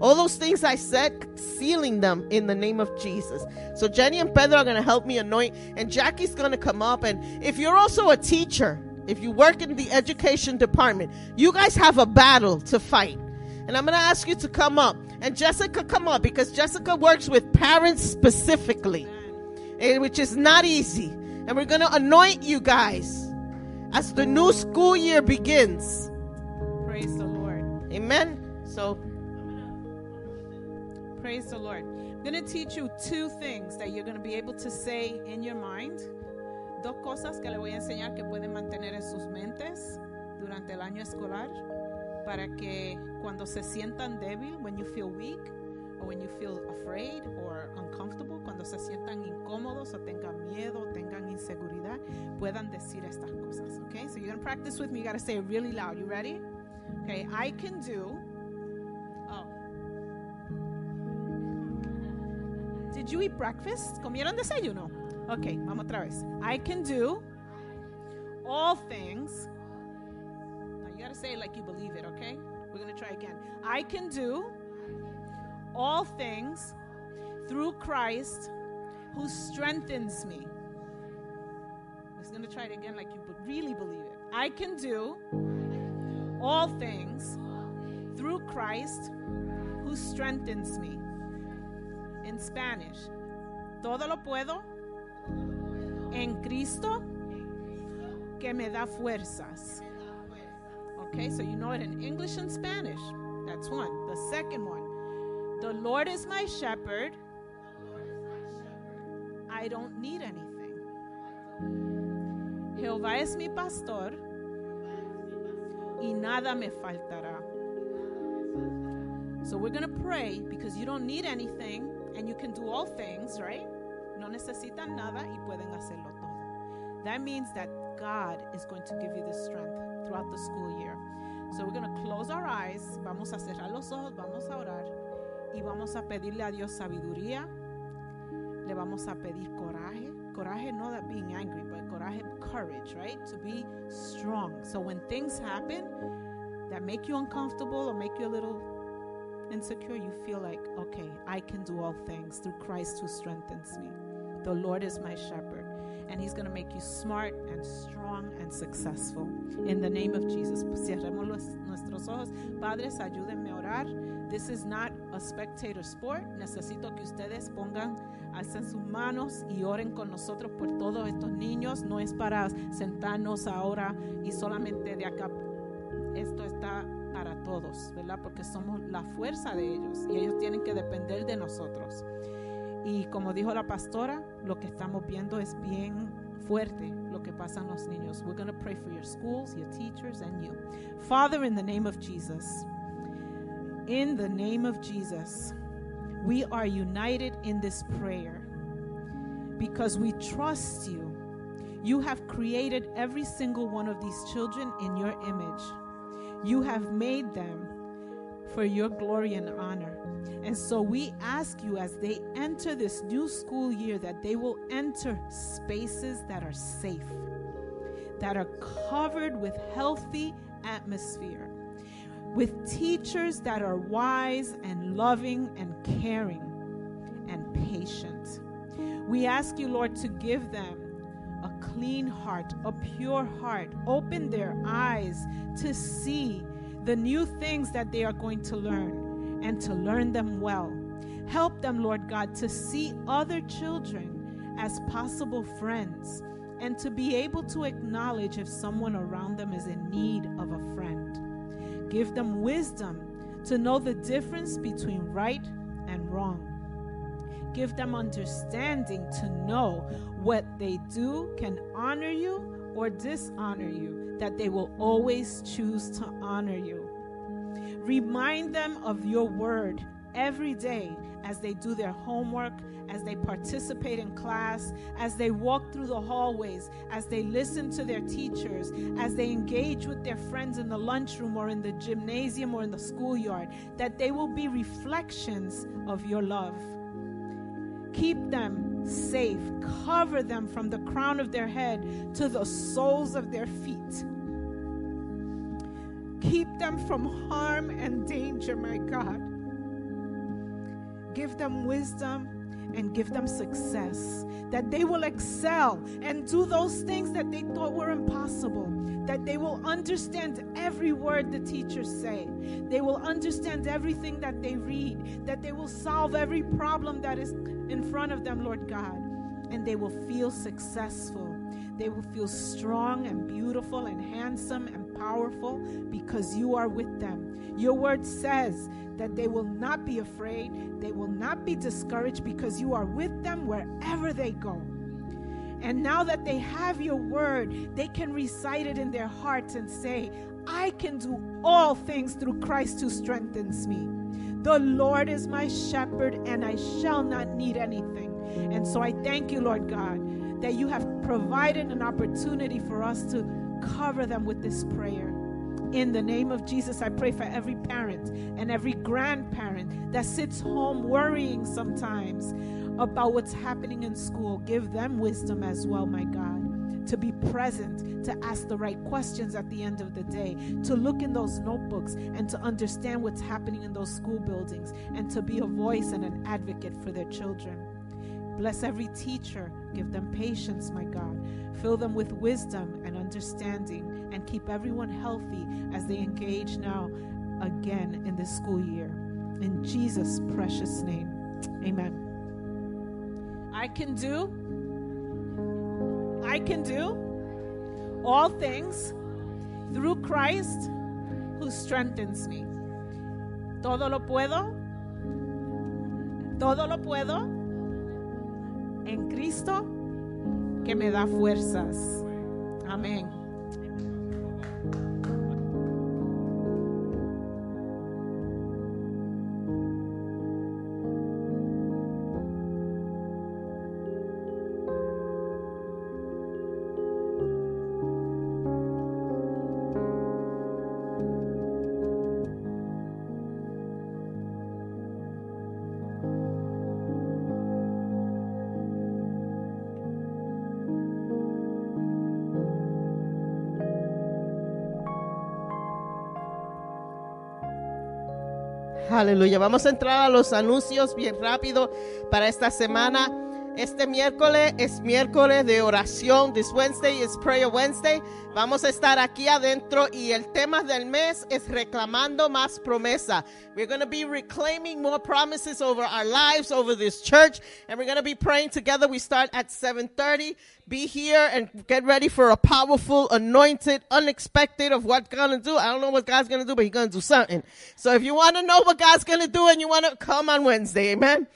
All those things I said, sealing them in the name of Jesus. So Jenny and Pedro are going to help me anoint, and Jackie's going to come up. And if you're also a teacher, if you work in the education department, you guys have a battle to fight. And I'm going to ask you to come up. And Jessica, come up because Jessica works with parents specifically, eh, which is not easy. And we're going to anoint you guys as the new school year begins. Praise the Lord. Amen. So, Praise the Lord. I'm going to teach you two things that you're going to be able to say in your mind. Dos cosas que le voy a enseñar que pueden mantener en sus mentes durante el año escolar para que cuando se sientan débil, when you feel weak or when you feel afraid or uncomfortable, cuando se sientan incómodos o tengan miedo, o tengan inseguridad, puedan decir estas cosas, okay? So you're to practice with me. You got to say it really loud. You ready? Okay, I can do Oh. Did you eat breakfast? ¿Comieron desayuno? Ok, vamos otra vez. I can do all things. You gotta say it like you believe it, okay? We're gonna try again. I can do all things through Christ who strengthens me. We're gonna try it again like you really believe it. I can do all things through Christ who strengthens me. In Spanish, todo lo puedo en Cristo que me da fuerzas. Okay, so you know it in English and Spanish. That's one. The second one, the Lord is my shepherd. I don't need anything. Jehová es mi pastor y nada me faltará. So we're going to pray because you don't need anything and you can do all things, right? No necesitan nada y pueden hacerlo todo. That means that God is going to give you the strength throughout the school year. So we're going to close our eyes, vamos a cerrar los ojos, vamos a orar y vamos a pedirle a Dios sabiduría. Le vamos a pedir coraje. Coraje, no that being angry, but coraje, courage, right? To be strong. So when things happen that make you uncomfortable or make you a little insecure, you feel like, okay, I can do all things through Christ who strengthens me. The Lord is my shepherd, and He's going to make you smart and strong and successful. In the name of Jesus, cerremos nuestros ojos. Padres, ayúdenme a orar. This is not a spectator sport. Necesito que ustedes pongan, alcen sus manos y oren con nosotros por todos estos niños. No es para sentarnos ahora y solamente de acá esto está para todos, ¿verdad? Porque somos la fuerza de ellos y ellos tienen que depender de nosotros. Y como dijo la pastora, lo que estamos viendo es bien fuerte lo que pasan los niños. We're going to pray for your schools, your teachers, and you. Father, in the name of Jesus, in the name of Jesus, we are united in this prayer because we trust you. You have created every single one of these children in your image. You have made them for your glory and honor. And so we ask you as they enter this new school year that they will enter spaces that are safe, that are covered with healthy atmosphere, with teachers that are wise and loving and caring and patient. We ask you, Lord, to give them a clean heart, a pure heart. Open their eyes to see the new things that they are going to learn and to learn them well. Help them, Lord God, to see other children as possible friends and to be able to acknowledge if someone around them is in need of a friend. Give them wisdom to know the difference between right and wrong. Give them understanding to know what they do can honor you or dishonor you, that they will always choose to honor you. Remind them of your word every day as they do their homework, as they participate in class, as they walk through the hallways, as they listen to their teachers, as they engage with their friends in the lunchroom or in the gymnasium or in the schoolyard, that they will be reflections of your love. Keep them safe, cover them from the crown of their head to the soles of their feet. Keep them from harm and danger, my God. Give them wisdom and give them success, that they will excel and do those things that they thought were impossible, that they will understand every word the teachers say, they will understand everything that they read, that they will solve every problem that is in front of them, Lord God, and they will feel successful. They will feel strong and beautiful and handsome and powerful because you are with them. Your word says that they will not be afraid, they will not be discouraged because you are with them wherever they go. And now that they have your word, they can recite it in their hearts and say, I can do all things through Christ who strengthens me. The Lord is my shepherd, and I shall not need anything. And so I thank you, Lord God, that you have provided an opportunity for us to cover them with this prayer. In the name of Jesus, I pray for every parent and every grandparent that sits home worrying sometimes about what's happening in school. Give them wisdom as well, my God, to be present, to ask the right questions at the end of the day, to look in those notebooks and to understand what's happening in those school buildings, and to be a voice and an advocate for their children. Bless every teacher. Give them patience, my God. Fill them with wisdom and understanding, and keep everyone healthy as they engage now again in this school year. In Jesus' precious name, amen. I can do, I can do all things through Christ who strengthens me. Todo lo puedo, todo lo puedo en Cristo que me da fuerzas. Amén. Aleluya. Vamos a entrar a los anuncios bien rápido para esta semana. Este miércoles es miércoles de oración. This Wednesday is Prayer Wednesday. Vamos a estar aquí adentro y el tema del mes es reclamando más promesa. We're going to be reclaiming more promises over our lives, over this church, and we're going to be praying together. We start at 7:30. Be here and get ready for a powerful, anointed, unexpected of what God's going to do. I don't know what God's going to do, but He's going to do something. So if you want to know what God's going to do and you want to come on Wednesday, amen.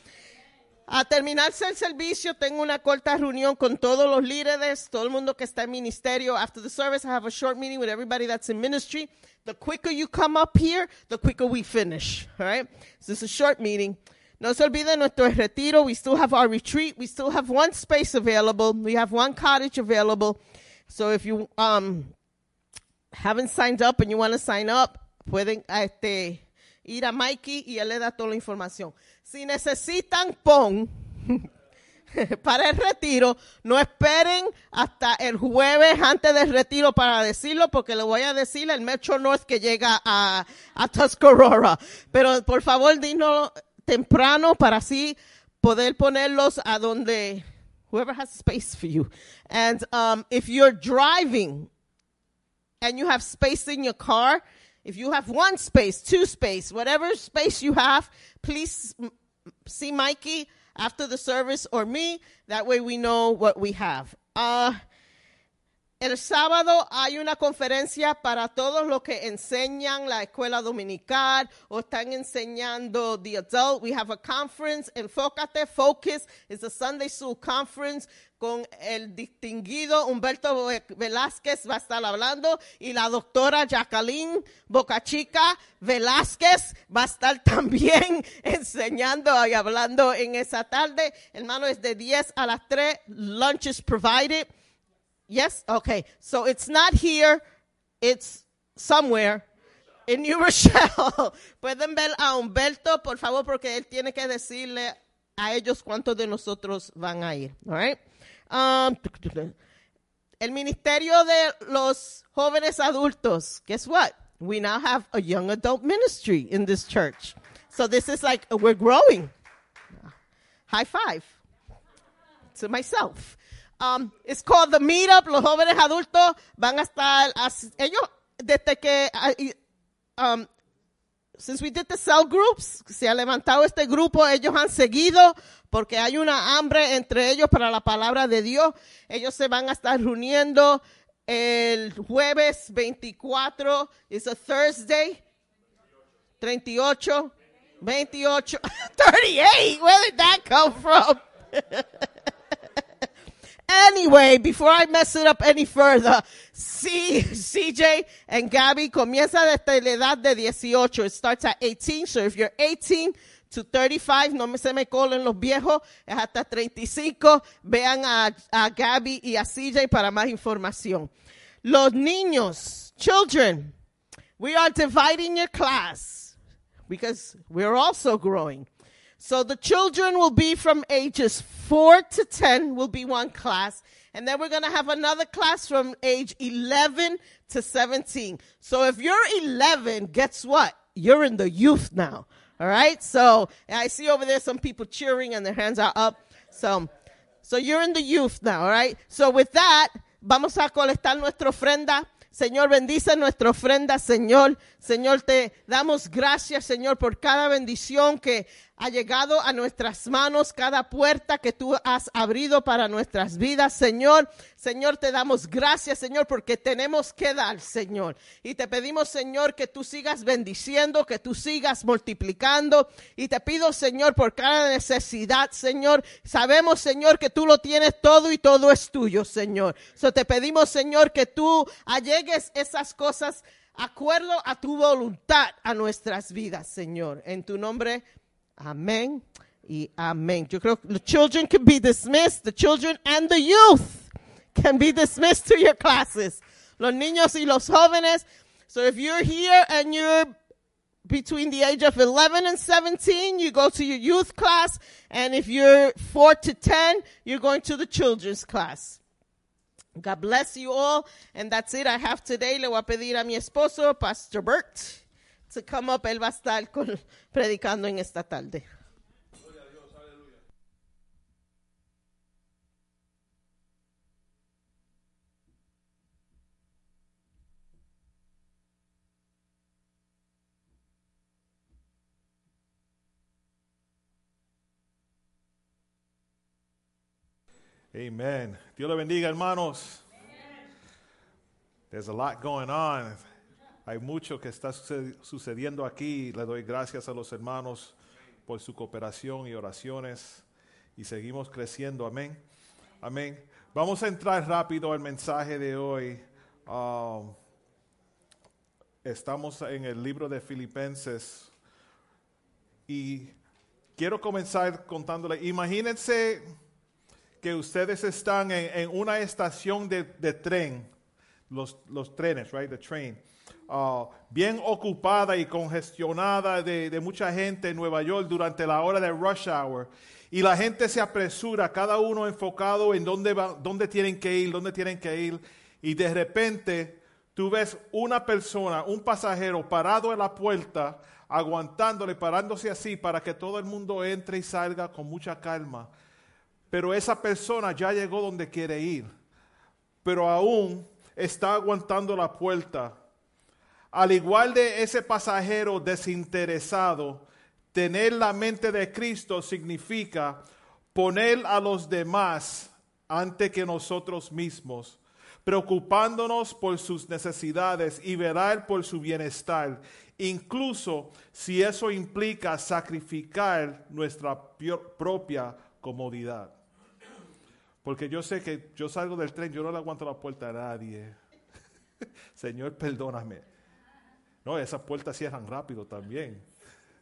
A terminarse el servicio, tengo una corta reunión con todos los líderes, todo el mundo que está en ministerio. After the service, I have a short meeting with everybody that's in ministry. The quicker you come up here, the quicker we finish. All right? So is a short meeting. No se olviden nuestro retiro. We still have our retreat. We still have one space available. We have one cottage available. So if you um haven't signed up and you want to sign up, pueden este, ir a Mikey y él le da toda la información. Si necesitan pon para el retiro, no esperen hasta el jueves antes del retiro para decirlo, porque le voy a decir el Metro North que llega a, Tuscarora. Pero por favor, dinos temprano para así poder ponerlos a donde whoever has space for you. And um, if you're driving and you have space in your car, if you have one space, two space, whatever space you have, please see Mikey after the service or me. That way we know what we have. Uh, el sábado hay una conferencia para todos los que enseñan la escuela dominical o están enseñando the adult. We have a conference, Enfócate, Focus. It's a Sunday School conference con el distinguido Humberto Velázquez va a estar hablando y la doctora Jacqueline Bocachica Velázquez va a estar también enseñando y hablando en esa tarde. Hermano, es de 10 a las 3. Lunch is provided. Yes? Okay. So it's not here. It's somewhere in New Rochelle. Pueden ver a Humberto, por favor, porque él tiene que decirle a ellos cuántos de nosotros van a ir. All right? Um, el ministerio de los jóvenes adultos. Guess what? We now have a young adult ministry in this church. So this is like, we're growing. High five to myself. Um, it's called the Meetup. Los jóvenes adultos van a estar, ellos, desde que, uh, um, since we did the cell groups, se ha levantado este grupo, ellos han seguido porque hay una hambre entre ellos para la palabra de Dios. Ellos se van a estar reuniendo el jueves 24, it's a Thursday, 38, 28, 38, where did that come from? Anyway, before I mess it up any further, CJ and Gabby comienza desde la edad de 18. It starts at 18. So if you're 18 to 35, no me se me colen los viejos, es hasta 35. Vean a, a Gabby y a CJ para más información. Los niños, children, we are dividing your class because we're also growing. So the children will be from ages 4 to 10 will be one class. And then we're going to have another class from age 11 to 17. So if you're 11, guess what? You're in the youth now. All right. So I see over there some people cheering and their hands are up. So, so you're in the youth now. All right. So with that, vamos a colectar nuestra ofrenda. Señor, bendice nuestra ofrenda, Señor. Señor, te damos gracias, Señor, por cada bendición que ha llegado a nuestras manos, cada puerta que tú has abrido para nuestras vidas, Señor. Señor, te damos gracias, Señor, porque tenemos que dar, Señor. Y te pedimos, Señor, que tú sigas bendiciendo, que tú sigas multiplicando. Y te pido, Señor, por cada necesidad, Señor. Sabemos, Señor, que tú lo tienes todo y todo es tuyo, Señor. So te pedimos, Señor, que tú allegues esas cosas acuerdo a tu voluntad a nuestras vidas, Señor. En tu nombre, amén y amén. Yo creo que the children can be dismissed, the children and the youth can be dismissed to your classes. Los niños y los jóvenes. So if you're here and you're between the age of 11 and 17, you go to your youth class. And if you're 4 to 10, you're going to the children's class. God bless you all. And that's it I have today. Le voy a pedir a mi esposo, Pastor Bert, to come up. Él va a estar con- predicando en esta tarde. Amen. Dios le bendiga, hermanos. There's a lot going on. Hay mucho que está suce- sucediendo aquí. Le doy gracias a los hermanos por su cooperación y oraciones. Y seguimos creciendo. Amén. Amén. Vamos a entrar rápido al mensaje de hoy. Um, estamos en el libro de Filipenses. Y quiero comenzar contándole. Imagínense que ustedes están en, una estación de, de tren, los, los trenes, right, the train, ah, bien ocupada y congestionada de, mucha gente en Nueva York durante la hora de rush hour. Y la gente se apresura, cada uno enfocado en dónde, va, dónde tienen que ir, dónde tienen que ir. Y de repente tú ves una persona, un pasajero parado en la puerta, aguantándole, parándose así para que todo el mundo entre y salga con mucha calma. pero esa persona ya llegó donde quiere ir, pero aún está aguantando la puerta. Al igual de ese pasajero desinteresado, tener la mente de Cristo significa poner a los demás ante que nosotros mismos, preocupándonos por sus necesidades y velar por su bienestar, incluso si eso implica sacrificar nuestra propia comodidad. Porque yo sé que yo salgo del tren, yo no le aguanto la puerta a nadie. Señor, perdóname. No, esas puertas cierran rápido también.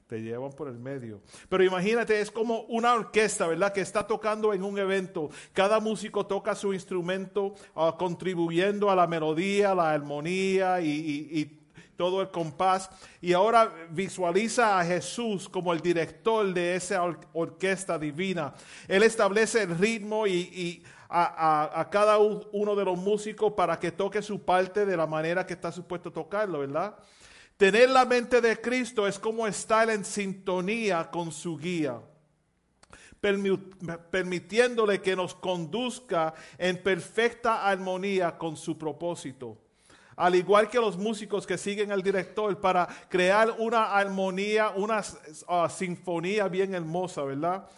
Te llevan por el medio. Pero imagínate, es como una orquesta, ¿verdad? Que está tocando en un evento. Cada músico toca su instrumento, ah, contribuyendo a la melodía, la armonía y, todo el compás. Y ahora visualiza a Jesús como el director de esa or- orquesta divina. Él establece el ritmo y, a, a- cada uno de los músicos para que toque su parte de la manera que está supuesto tocarlo, ¿verdad? Tener la mente de Cristo es como estar en sintonía con su guía, permi- permitiéndole que nos conduzca en perfecta armonía con su propósito. Al igual que los músicos que siguen al director para crear una armonía, una uh, sinfonía bien hermosa, ¿verdad?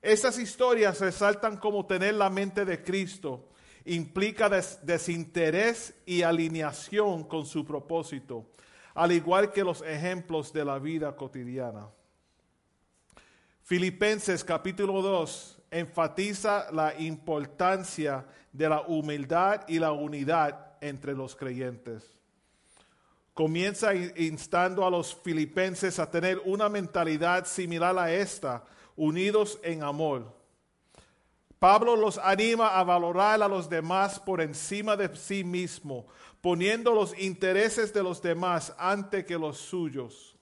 Estas historias resaltan como tener la mente de Cristo implica des- desinterés y alineación con su propósito, al igual que los ejemplos de la vida cotidiana. Filipenses capítulo 2 enfatiza la importancia de la humildad y la unidad entre los creyentes. Comienza in- instando a los filipenses a tener una mentalidad similar a esta, unidos en amor. Pablo los anima a valorar a los demás por encima de sí mismo, poniendo los intereses de los demás ante que los suyos.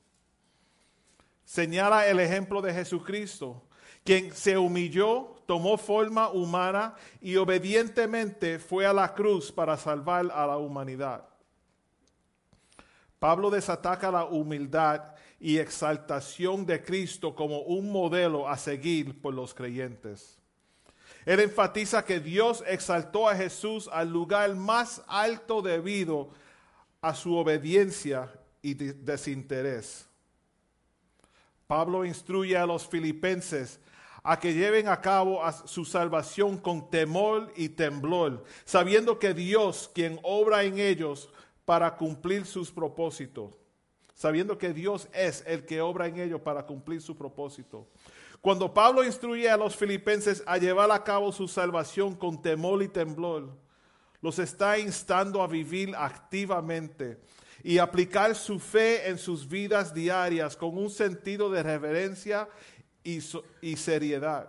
Señala el ejemplo de Jesucristo, quien se humilló, tomó forma humana y obedientemente fue a la cruz para salvar a la humanidad. Pablo desataca la humildad y exaltación de Cristo como un modelo a seguir por los creyentes. Él enfatiza que Dios exaltó a Jesús al lugar más alto debido a su obediencia y de- desinterés. Pablo instruye a los filipenses a que lleven a cabo su salvación con temor y temblor, sabiendo que Dios, quien obra en ellos para cumplir sus propósitos, sabiendo que Dios es el que obra en ellos para cumplir su propósito. Cuando Pablo instruye a los filipenses a llevar a cabo su salvación con temor y temblor, los está instando a vivir activamente y aplicar su fe en sus vidas diarias con un sentido de reverencia y, seriedad.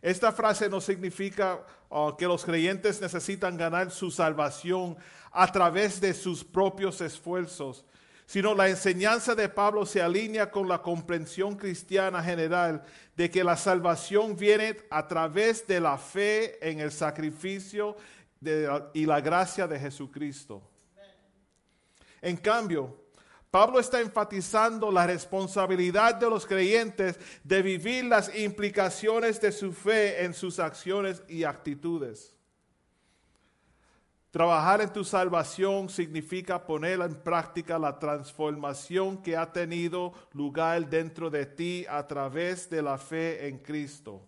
Esta frase no significa uh, que los creyentes necesitan ganar su salvación a través de sus propios esfuerzos, sino la enseñanza de Pablo se alinea con la comprensión cristiana general de que la salvación viene a través de la fe en el sacrificio y la gracia de Jesucristo. En cambio, Pablo está enfatizando la responsabilidad de los creyentes de vivir las implicaciones de su fe en sus acciones y actitudes. Trabajar en tu salvación significa poner en práctica la transformación que ha tenido lugar dentro de ti a través de la fe en Cristo.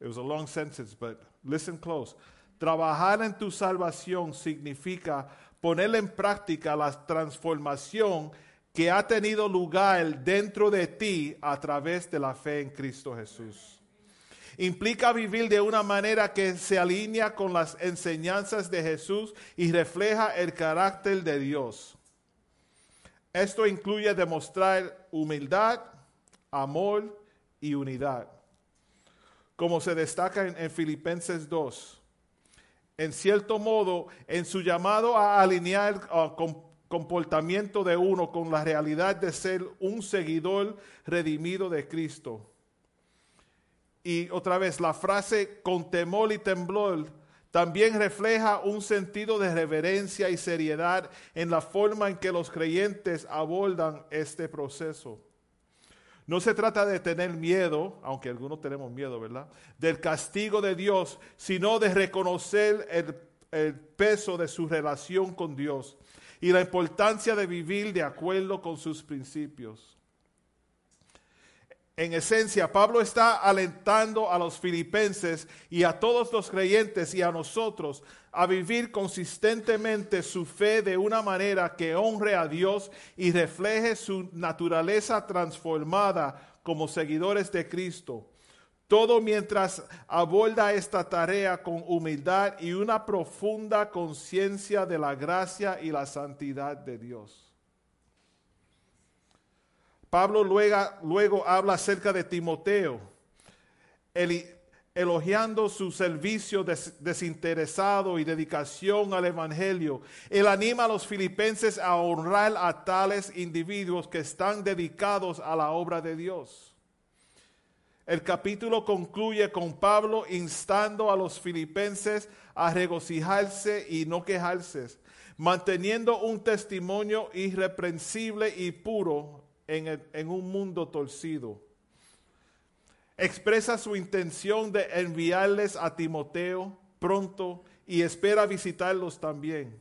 It was a long sentence, but listen close. Trabajar en tu salvación significa poner en práctica la transformación que ha tenido lugar dentro de ti a través de la fe en Cristo Jesús. Implica vivir de una manera que se alinea con las enseñanzas de Jesús y refleja el carácter de Dios. Esto incluye demostrar humildad, amor y unidad como se destaca en, en Filipenses 2. En cierto modo, en su llamado a alinear uh, com- comportamiento de uno con la realidad de ser un seguidor redimido de Cristo. Y otra vez, la frase con temor y temblor también refleja un sentido de reverencia y seriedad en la forma en que los creyentes abordan este proceso. No se trata de tener miedo, aunque algunos tenemos miedo, ¿verdad? Del castigo de Dios, sino de reconocer el, el peso de su relación con Dios y la importancia de vivir de acuerdo con sus principios. En esencia, Pablo está alentando a los filipenses y a todos los creyentes y a nosotros a vivir consistentemente su fe de una manera que honre a Dios y refleje su naturaleza transformada como seguidores de Cristo. Todo mientras aborda esta tarea con humildad y una profunda conciencia de la gracia y la santidad de Dios. Pablo luego, luego habla acerca de Timoteo, elogiando su servicio des- desinteresado y dedicación al Evangelio. Él anima a los filipenses a honrar a tales individuos que están dedicados a la obra de Dios. El capítulo concluye con Pablo instando a los filipenses a regocijarse y no quejarse, manteniendo un testimonio irreprensible y puro en, un mundo torcido. Expresa su intención de enviarles a Timoteo pronto y espera visitarlos también.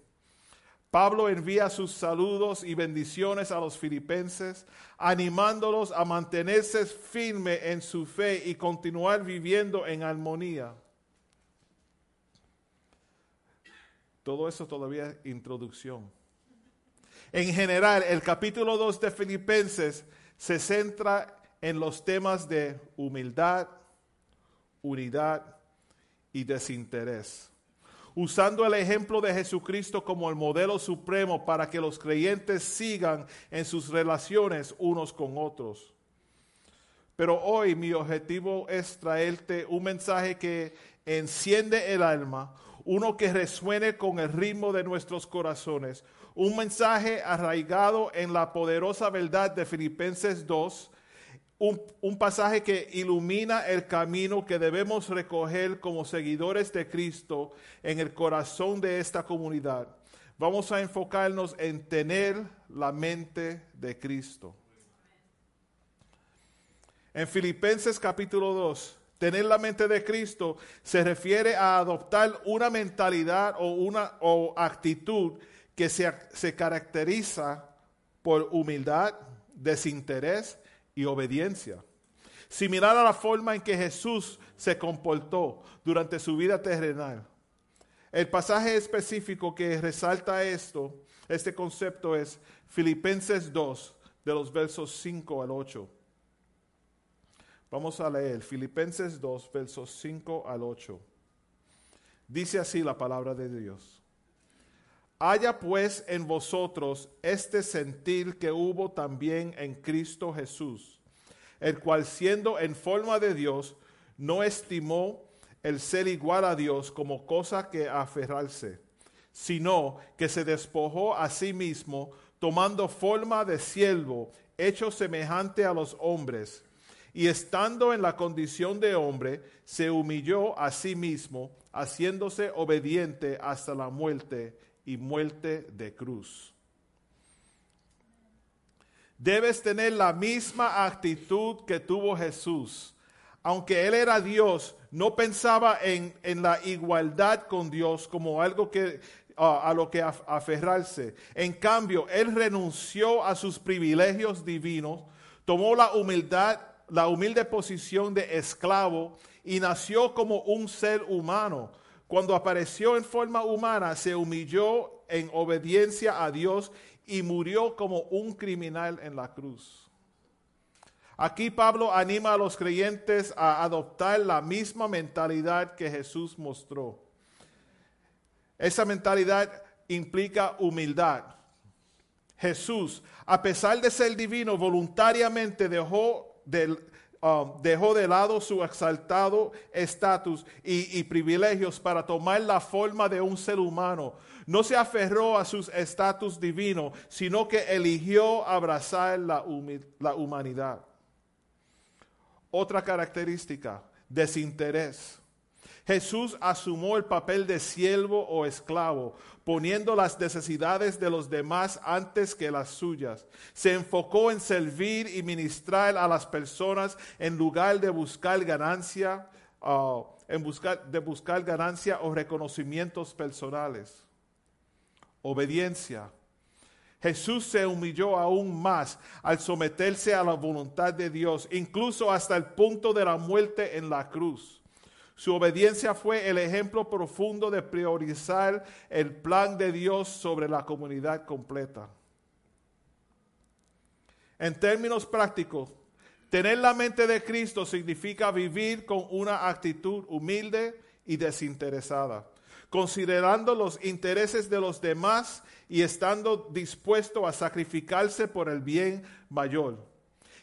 Pablo envía sus saludos y bendiciones a los filipenses, animándolos a mantenerse firme en su fe y continuar viviendo en armonía. Todo eso todavía es introducción. En general, el capítulo 2 de Filipenses se centra en los temas de humildad, unidad y desinterés usando el ejemplo de Jesucristo como el modelo supremo para que los creyentes sigan en sus relaciones unos con otros. Pero hoy mi objetivo es traerte un mensaje que enciende el alma, uno que resuene con el ritmo de nuestros corazones, un mensaje arraigado en la poderosa verdad de Filipenses 2, un, un, pasaje que ilumina el camino que debemos recoger como seguidores de Cristo en el corazón de esta comunidad. Vamos a enfocarnos en tener la mente de Cristo. En Filipenses capítulo 2, tener la mente de Cristo se refiere a adoptar una mentalidad o una o actitud que se, se caracteriza por humildad, desinterés, y obediencia. Similar a la forma en que Jesús se comportó durante su vida terrenal. El pasaje específico que resalta esto, este concepto es Filipenses 2, de los versos 5 al 8. Vamos a leer Filipenses 2, versos 5 al 8. Dice así la palabra de Dios. Haya pues en vosotros este sentir que hubo también en Cristo Jesús, el cual siendo en forma de Dios, no estimó el ser igual a Dios como cosa que aferrarse, sino que se despojó a sí mismo, tomando forma de siervo, hecho semejante a los hombres, y estando en la condición de hombre, se humilló a sí mismo, haciéndose obediente hasta la muerte y muerte de cruz. Debes tener la misma actitud que tuvo Jesús. Aunque Él era Dios, no pensaba en, en la igualdad con Dios como algo que, a lo que af aferrarse. En cambio, Él renunció a sus privilegios divinos, tomó la humildad, la humilde posición de esclavo y nació como un ser humano cuando apareció en forma humana, se humilló en obediencia a Dios y murió como un criminal en la cruz. Aquí Pablo anima a los creyentes a adoptar la misma mentalidad que Jesús mostró. Esa mentalidad implica humildad. Jesús, a pesar de ser divino, voluntariamente dejó del, Um, dejó de lado su exaltado estatus y, privilegios para tomar la forma de un ser humano. No se aferró a sus estatus divinos, sino que eligió abrazar la humanidad. Otra característica, desinterés. Jesús asumió el papel de siervo o esclavo, poniendo las necesidades de los demás antes que las suyas. Se enfocó en servir y ministrar a las personas en lugar de buscar ganancia, ah, en buscar, de buscar ganancia o reconocimientos personales. Obediencia. Jesús se humilló aún más al someterse a la voluntad de Dios, incluso hasta el punto de la muerte en la cruz. Su obediencia fue el ejemplo profundo de priorizar el plan de Dios sobre la comunidad completa. En términos prácticos, tener la mente de Cristo significa vivir con una actitud humilde y desinteresada, considerando los intereses de los demás y estando dispuesto a sacrificarse por el bien mayor.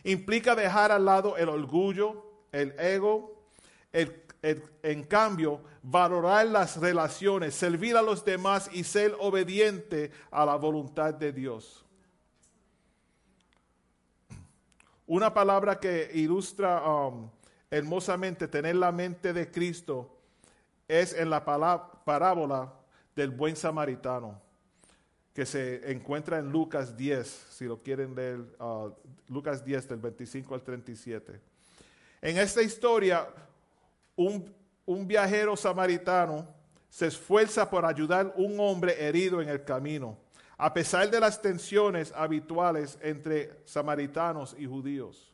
Implica dejar al lado el orgullo, el ego, el en cambio, valorar las relaciones, servir a los demás y ser obediente a la voluntad de Dios. Una palabra que ilustra um, hermosamente tener la mente de Cristo es en la parábola del buen samaritano, que se encuentra en Lucas 10, si lo quieren leer, uh, Lucas 10 del 25 al 37. En esta historia, un, viajero samaritano se esfuerza por ayudar a un hombre herido en el camino, a pesar de las tensiones habituales entre samaritanos y judíos.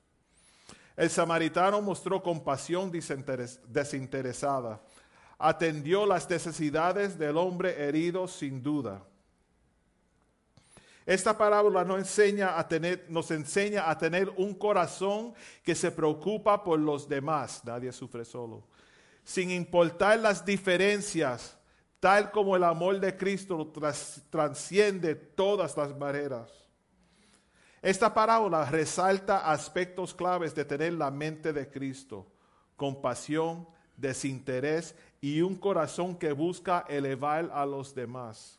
El samaritano mostró compasión desinteresada, atendió las necesidades del hombre herido sin duda. Esta parábola nos enseña, a tener, nos enseña a tener un corazón que se preocupa por los demás. Nadie sufre solo. Sin importar las diferencias, tal como el amor de Cristo transciende todas las barreras. Esta parábola resalta aspectos claves de tener la mente de Cristo, compasión, desinterés y un corazón que busca elevar a los demás.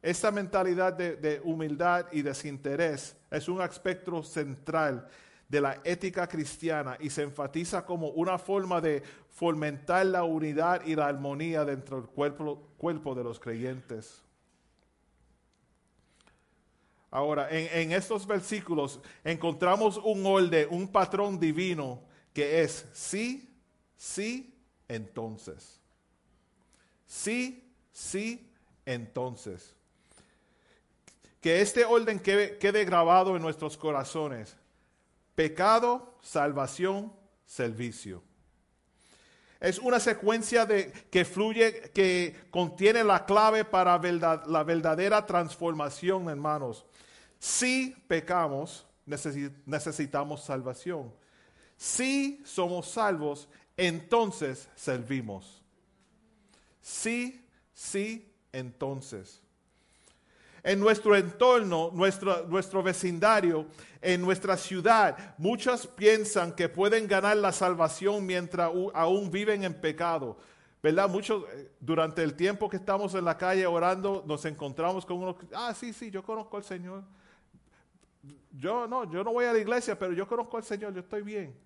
Esta mentalidad de, humildad y desinterés es un aspecto central de la ética cristiana y se enfatiza como una forma de fomentar la unidad y la armonía dentro del cuerpo, cuerpo de los creyentes. Ahora, en, en, estos versículos encontramos un orden, un patrón divino que es sí, sí, entonces. Sí, sí, entonces que este orden quede, grabado en nuestros corazones. Pecado, salvación, servicio. Es una secuencia de, que fluye, que contiene la clave para la verdadera transformación, hermanos. Si pecamos, necesitamos salvación. Si somos salvos, entonces servimos. Sí, sí, entonces en nuestro entorno, nuestro, nuestro vecindario, en nuestra ciudad, muchos piensan que pueden ganar la salvación mientras aún viven en pecado. ¿Verdad? Muchos, eh, durante el tiempo que estamos en la calle orando, nos encontramos con uno, ah, sí, sí, yo conozco al Señor. Yo no, yo no voy a la iglesia, pero yo conozco al Señor, yo estoy bien.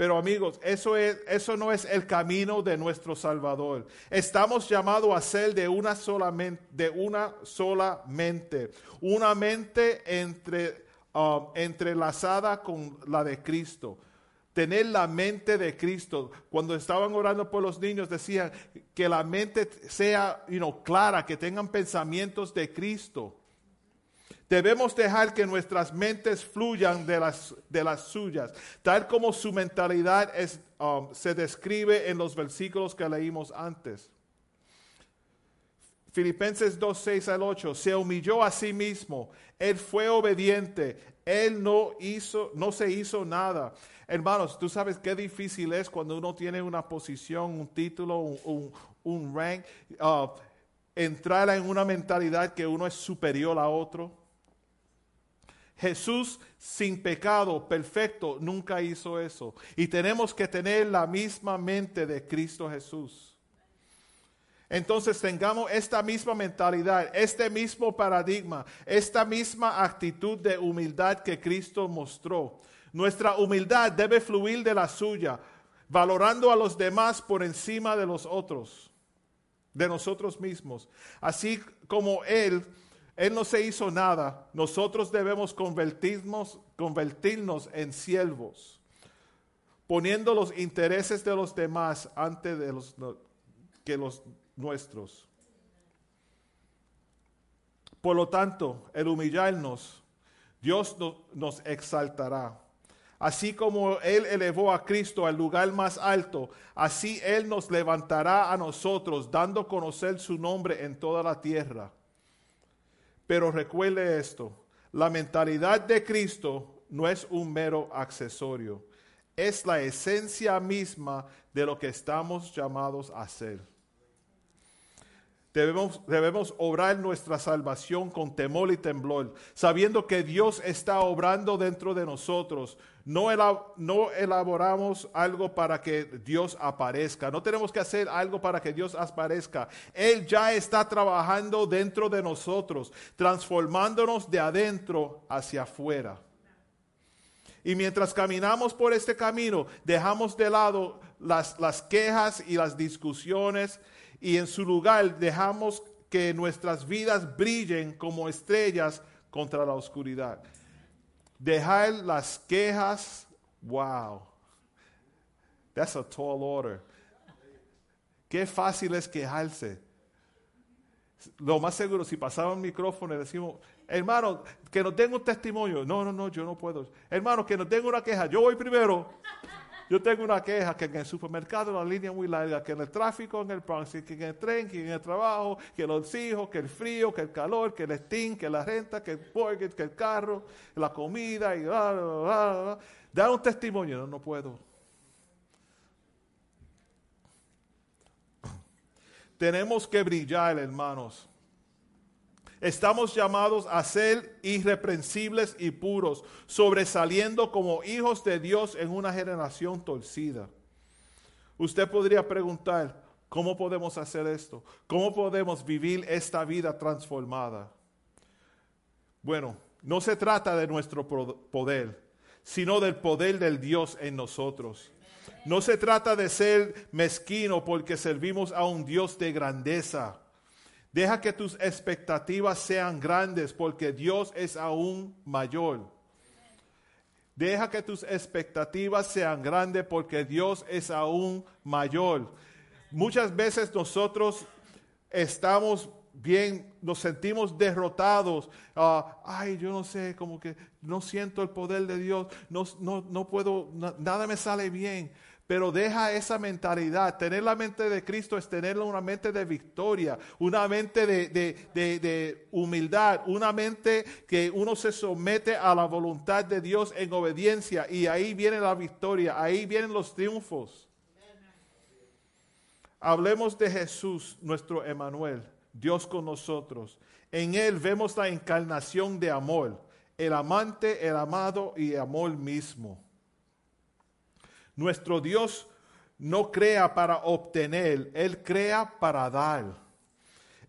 Pero amigos, eso, es, eso no es el camino de nuestro Salvador. Estamos llamados a ser de una sola mente, de una sola mente, una mente entre, um, entrelazada con la de Cristo. Tener la mente de Cristo. Cuando estaban orando por los niños decían que la mente sea clara, que tengan pensamientos de Cristo. Debemos dejar que nuestras mentes fluyan de las, de las suyas, tal como su mentalidad um, se describe en los versículos que leímos antes. Filipenses 2, 6 al 8, se humilló a sí mismo, él fue obediente, él no hizo, no se hizo nada. Hermanos, tú sabes qué difícil es cuando uno tiene una posición, un título, un, un, rank, uh, entrar en una mentalidad que uno es superior a otro. Jesús sin pecado, perfecto, nunca hizo eso. Y tenemos que tener la misma mente de Cristo Jesús. Entonces tengamos esta misma mentalidad, este mismo paradigma, esta misma actitud de humildad que Cristo mostró. Nuestra humildad debe fluir de la suya. valorando a los demás por encima de los otros, de nosotros mismos. Así como Él, Él no se hizo nada, nosotros debemos convertirnos, convertirnos en siervos, poniendo los intereses de los demás antes de los, que los nuestros. Por lo tanto, el humillarnos, Dios no- nos exaltará. Así como Él elevó a Cristo al lugar más alto, así Él nos levantará a nosotros, dando a conocer su nombre en toda la tierra. Pero recuerde esto, la mentalidad de Cristo no es un mero accesorio, es la esencia misma de lo que estamos llamados a ser. Debemos, debemos obrar nuestra salvación con temor y temblor, sabiendo que Dios está obrando dentro de nosotros. No, ela- no elaboramos algo para que Dios aparezca. No tenemos que hacer algo para que Dios aparezca. Él ya está trabajando dentro de nosotros, transformándonos de adentro hacia afuera. Y mientras caminamos por este camino, dejamos de lado las, las quejas y las discusiones y en su lugar dejamos que nuestras vidas brillen como estrellas contra la oscuridad. Dejar las quejas, wow, that's a tall order. Qué fácil es quejarse. Lo más seguro, si pasaba un micrófono y decimos, hermano, que no tengo un testimonio. No, no, no, yo no puedo. Hermano, que no tengo una queja. Yo voy primero. Yo tengo una queja que en el supermercado la línea es muy larga, que en el tráfico en el Bronx, que en el tren, que en el trabajo, que los hijos, que el frío, que el calor, que el steam, que la renta, que el mortgage, que el carro, la comida y bla, bla, bla, bla. Dar un testimonio. No, no puedo. Tenemos que brillar, hermanos. Estamos llamados a ser irreprensibles y puros, sobresaliendo como hijos de Dios en una generación torcida. Usted podría preguntar, ¿cómo podemos hacer esto? ¿Cómo podemos vivir esta vida transformada? Bueno, no se trata de nuestro poder, sino del poder del Dios en nosotros. No se trata de ser mezquino porque servimos a un Dios de grandeza. Deja que tus expectativas sean grandes porque Dios es aún mayor. Deja que tus expectativas sean grandes porque Dios es aún mayor. Muchas veces nosotros estamos bien, nos sentimos derrotados. Ah, ay, yo no sé, como que no siento el poder de Dios, no, no, no puedo, na- nada me sale bien. Pero deja esa mentalidad. Tener la mente de Cristo es tener una mente de victoria, una mente de, de- de- humildad, una mente que uno se somete a la voluntad de Dios en obediencia y ahí viene la victoria, ahí vienen los triunfos. Hablemos de Jesús, nuestro Emanuel, Dios con nosotros. En Él vemos la encarnación de amor, el amante, el amado y amor mismo. Nuestro Dios no crea para obtener, Él crea para dar.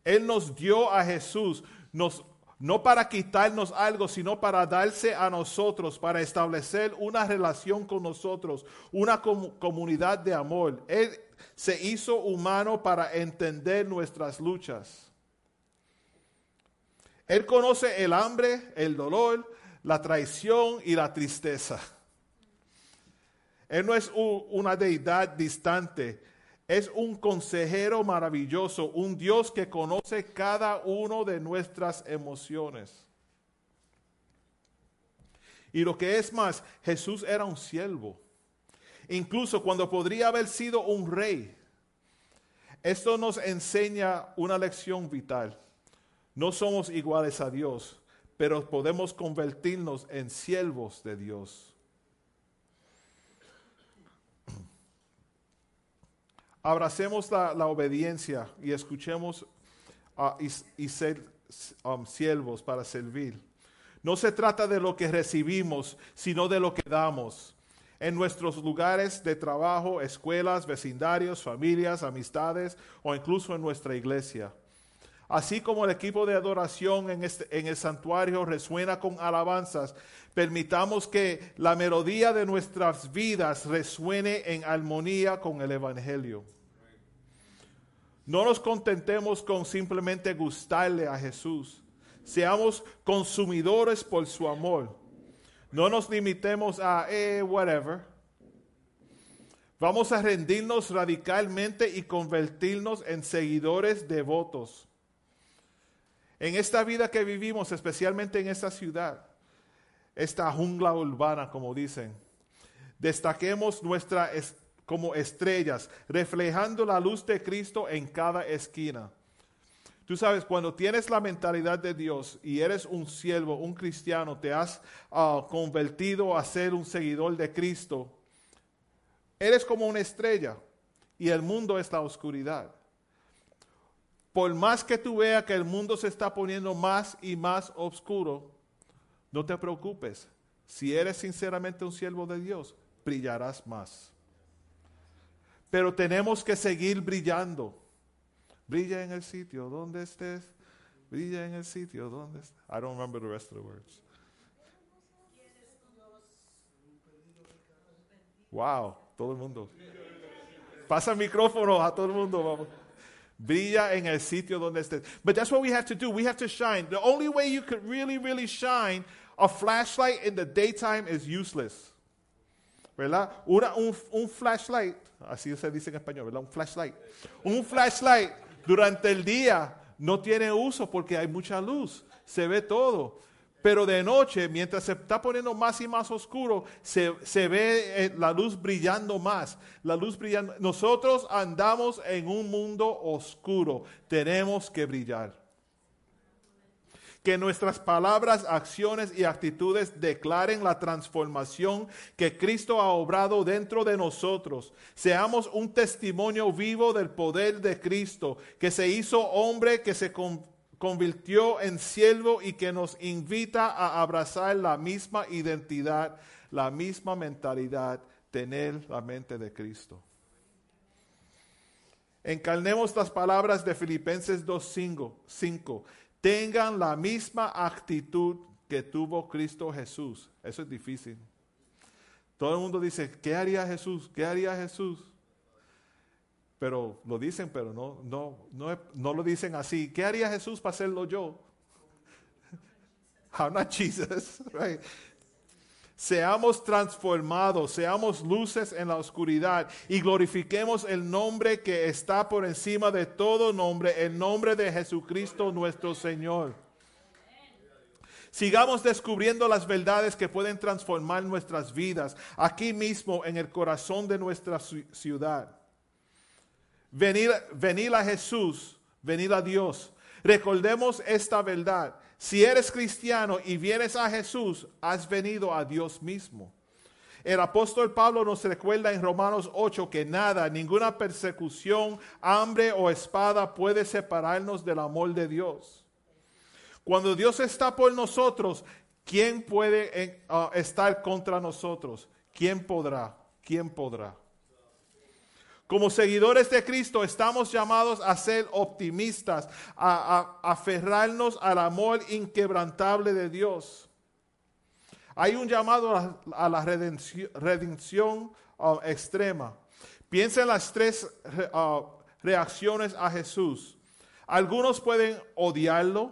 Él nos dio a Jesús, no para quitarnos algo, sino para darse a nosotros, para establecer una relación con nosotros, una comu- comunidad de amor. Él se hizo humano para entender nuestras luchas. Él conoce el hambre, el dolor, la traición y la tristeza. Él no es una deidad distante, es un consejero maravilloso, un Dios que conoce cada uno de nuestras emociones. Y lo que es más, Jesús era un siervo, incluso cuando podría haber sido un rey. Esto nos enseña una lección vital. No somos iguales a Dios, pero podemos convertirnos en siervos de Dios. Abracemos la, obediencia y escuchemos y, y ser um, siervos para servir. No se trata de lo que recibimos, sino de lo que damos. En nuestros lugares de trabajo, escuelas, vecindarios, familias, amistades o incluso en nuestra iglesia. Así como el equipo de adoración en, este- en el santuario resuena con alabanzas, permitamos que la melodía de nuestras vidas resuene en armonía con el Evangelio. No nos contentemos con simplemente gustarle a Jesús. Seamos consumidores por su amor. No nos limitemos a, eh, whatever. Vamos a rendirnos radicalmente y convertirnos en seguidores devotos. En esta vida que vivimos, especialmente en esta ciudad, esta jungla urbana, como dicen, destaquemos nuestra es- como estrellas, reflejando la luz de Cristo en cada esquina. Tú sabes, cuando tienes la mentalidad de Dios y eres un siervo, un cristiano, te has ah, convertido a ser un seguidor de Cristo, eres como una estrella y el mundo es la oscuridad. Por más que tú veas que el mundo se está poniendo más y más oscuro, no te preocupes. Si eres sinceramente un siervo de Dios, brillarás más. Pero tenemos que seguir brillando. Brilla en el sitio donde estés. Brilla en el sitio donde estés. I don't remember the rest of the words. Wow, todo el mundo. Pasa el micrófono a todo el mundo, vamos. Brilla en el sitio donde estés. But that's what we have to do. We have to shine. The only way you could really, really shine, a flashlight in the daytime is useless. ¿Verdad? Una- un, un flashlight, así se dice en español, ¿verdad? Un flashlight. Un flashlight durante el día no tiene uso porque hay mucha luz, se ve todo. Pero de noche, mientras se está poniendo más y más oscuro, se, se ve eh, la luz brillando más. La luz brillando. Nosotros andamos en un mundo oscuro. Tenemos que brillar. Que nuestras palabras, acciones y actitudes declaren la transformación que Cristo ha obrado dentro de nosotros. Seamos un testimonio vivo del poder de Cristo, que se hizo hombre, que se con- convirtió en siervo y que nos invita a abrazar la misma identidad, la misma mentalidad, tener la mente de Cristo. Encarnemos las palabras de Filipenses 2.5. Tengan la misma actitud que tuvo Cristo Jesús. Eso es difícil. Todo el mundo dice, ¿qué haría Jesús? ¿Qué haría Jesús? Pero lo dicen, pero no, no, no, no lo dicen así. ¿Qué haría Jesús para hacerlo yo? I'm not Jesus? Seamos transformados, seamos luces en la oscuridad y glorifiquemos el nombre que está por encima de todo nombre, el nombre de Jesucristo nuestro Señor. Sigamos descubriendo las verdades que pueden transformar nuestras vidas aquí mismo en el corazón de nuestra ci- ciudad. Venir, venir a Jesús, venir a Dios. Recordemos esta verdad. Si eres cristiano y vienes a Jesús, has venido a Dios mismo. El apóstol Pablo nos recuerda en Romanos 8 que nada, ninguna persecución, hambre o espada puede separarnos del amor de Dios. Cuando Dios está por nosotros, ¿quién puede eh, ah, estar contra nosotros? ¿Quién podrá? ¿Quién podrá? Como seguidores de Cristo estamos llamados a ser optimistas, a, aferrarnos al amor inquebrantable de Dios. Hay un llamado a, la redención, uh, extrema. Piensa en las tres re- uh, reacciones a Jesús. Algunos pueden odiarlo,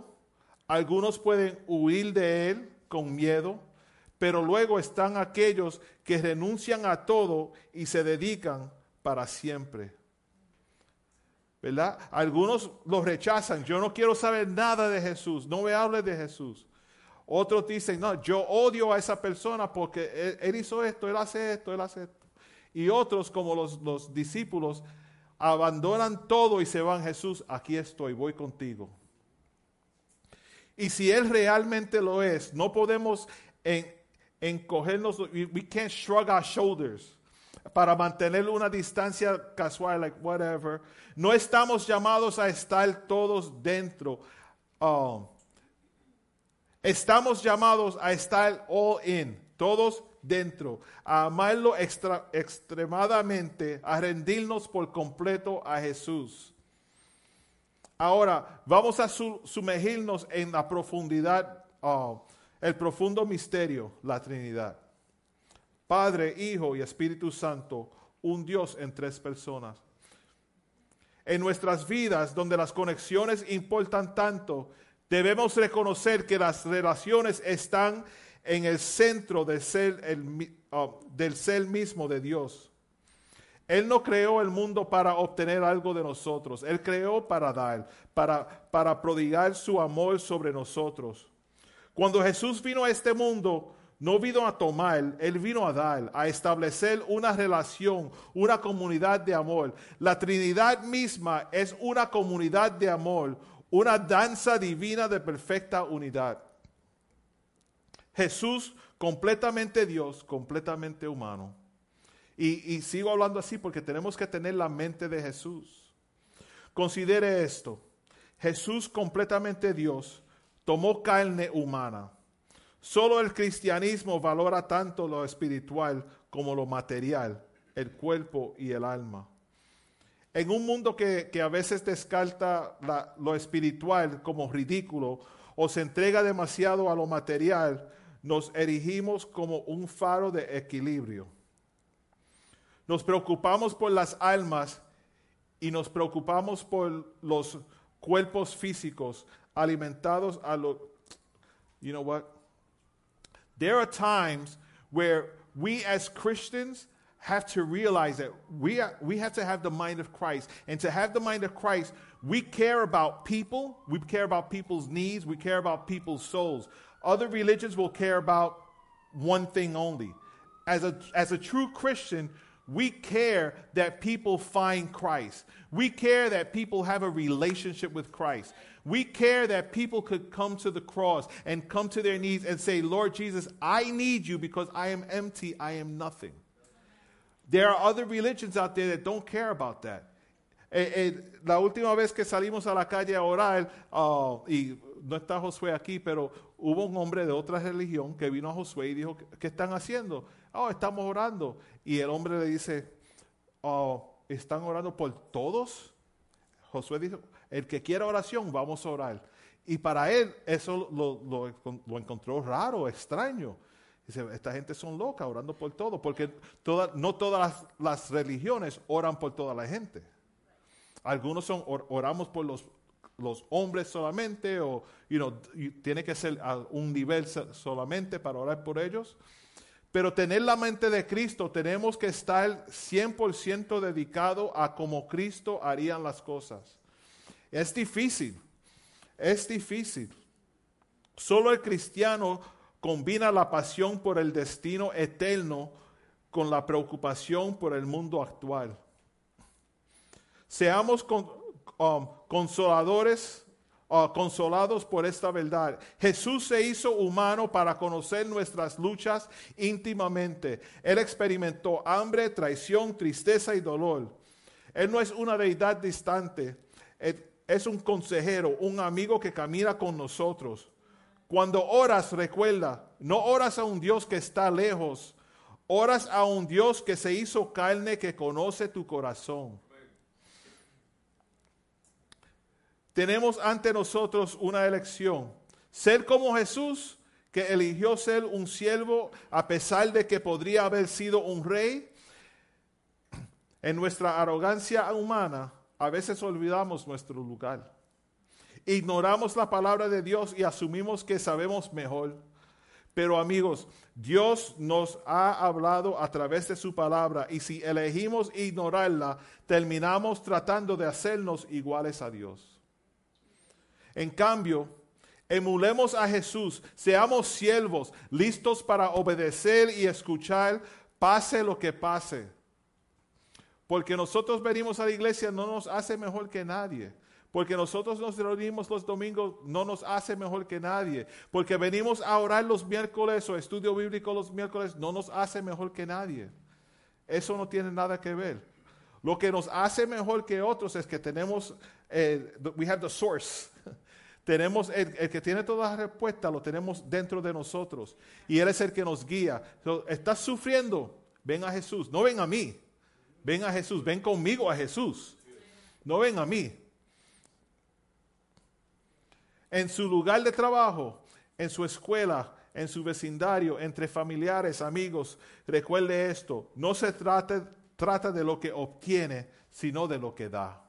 algunos pueden huir de él con miedo, pero luego están aquellos que renuncian a todo y se dedican para siempre. ¿Verdad? Algunos lo rechazan. Yo no quiero saber nada de Jesús. No me hables de Jesús. Otros dicen, no, yo odio a esa persona porque él, hizo esto, él hace esto, él hace esto. Y otros, como los, los discípulos, abandonan todo y se van, Jesús, aquí estoy, voy contigo. Y si Él realmente lo es, no podemos en, encogernos, we can't shrug our shoulders para mantener una distancia casual, like whatever. No estamos llamados a estar todos dentro. Um, estamos llamados a estar all in, todos dentro, a amarlo extra- extremadamente, a rendirnos por completo a Jesús. Ahora, vamos a su- sumergirnos en la profundidad, ah, el profundo misterio, la Trinidad. Padre, Hijo y Espíritu Santo, un Dios en tres personas. En nuestras vidas, donde las conexiones importan tanto, debemos reconocer que las relaciones están en el centro ah, del ser mismo de Dios. Él no creó el mundo para obtener algo de nosotros. Él creó para dar, para, para prodigar su amor sobre nosotros. Cuando Jesús vino a este mundo, no vino a tomar, Él vino a dar, a establecer una relación, una comunidad de amor. La Trinidad misma es una comunidad de amor, una danza divina de perfecta unidad. Jesús, completamente Dios, completamente humano. Y, y sigo hablando así porque tenemos que tener la mente de Jesús. Considere esto. Jesús, completamente Dios, tomó carne humana. Solo el cristianismo valora tanto lo espiritual como lo material, el cuerpo y el alma. En un mundo que, a veces descarta lo espiritual como ridículo o se entrega demasiado a lo material, nos erigimos como un faro de equilibrio. Nos preocupamos por las almas y nos preocupamos por los cuerpos físicos alimentados a lo... You know what? There are times where we as Christians have to realize that we, are, we have to have the mind of Christ. And to have the mind of Christ, we care about people, we care about people's needs, we care about people's souls. Other religions will care about one thing only. As a, as a true Christian, we care that people find Christ. We care that people have a relationship with Christ. We care that people could come to the cross and come to their knees and say, Lord Jesus, I need you because I am empty, I am nothing. There are other religions out there that don't care about that. Eh, eh, la última vez que salimos a la calle a orar, ah, y no está Josué aquí, pero hubo un hombre de otra religión que vino a Josué y dijo, ¿qué están haciendo? Oh, estamos orando. Y el hombre le dice, oh, ¿están orando por todos? Josué dijo, el que quiera oración, vamos a orar. Y para él eso lo, encontró raro, extraño. Dice, esta gente son locas orando por todo, porque toda- no todas las, religiones oran por toda la gente. Algunos son, or- oramos por los, hombres solamente, o you know, tiene que ser a un nivel so- solamente para orar por ellos. Pero tener la mente de Cristo, tenemos que estar 100% dedicado a como Cristo harían las cosas. Es difícil, es difícil. Solo el cristiano combina la pasión por el destino eterno con la preocupación por el mundo actual. Seamos um, consoladores, uh, consolados por esta verdad. Jesús se hizo humano para conocer nuestras luchas íntimamente. Él experimentó hambre, traición, tristeza y dolor. Él no es una deidad distante. Él Es un consejero, un amigo que camina con nosotros. Cuando oras, recuerda, no oras a un Dios que está lejos, oras a un Dios que se hizo carne, que conoce tu corazón. Tenemos ante nosotros una elección. Ser como Jesús, que eligió ser un siervo a pesar de que podría haber sido un rey. En nuestra arrogancia humana, a veces olvidamos nuestro lugar. Ignoramos la palabra de Dios y asumimos que sabemos mejor. Pero amigos, Dios nos ha hablado a través de su palabra y si elegimos ignorarla, terminamos tratando de hacernos iguales a Dios. En cambio, emulemos a Jesús, seamos siervos, listos para obedecer y escuchar, pase lo que pase. Porque nosotros venimos a la iglesia no nos hace mejor que nadie. Porque nosotros nos reunimos los domingos no nos hace mejor que nadie. Porque venimos a orar los miércoles o estudio bíblico los miércoles no nos hace mejor que nadie. Eso no tiene nada que ver. Lo que nos hace mejor que otros es que tenemos, eh, we have the source. tenemos el, que tiene todas las respuestas, lo tenemos dentro de nosotros. Y Él es el que nos guía. So, ¿Estás sufriendo? Ven a Jesús. No ven a mí. Ven a Jesús. Ven conmigo a Jesús. No ven a mí. en su lugar de trabajo, en su escuela, en su vecindario, entre familiares, amigos. Recuerde esto, no se trata, de lo que obtiene, sino de lo que da.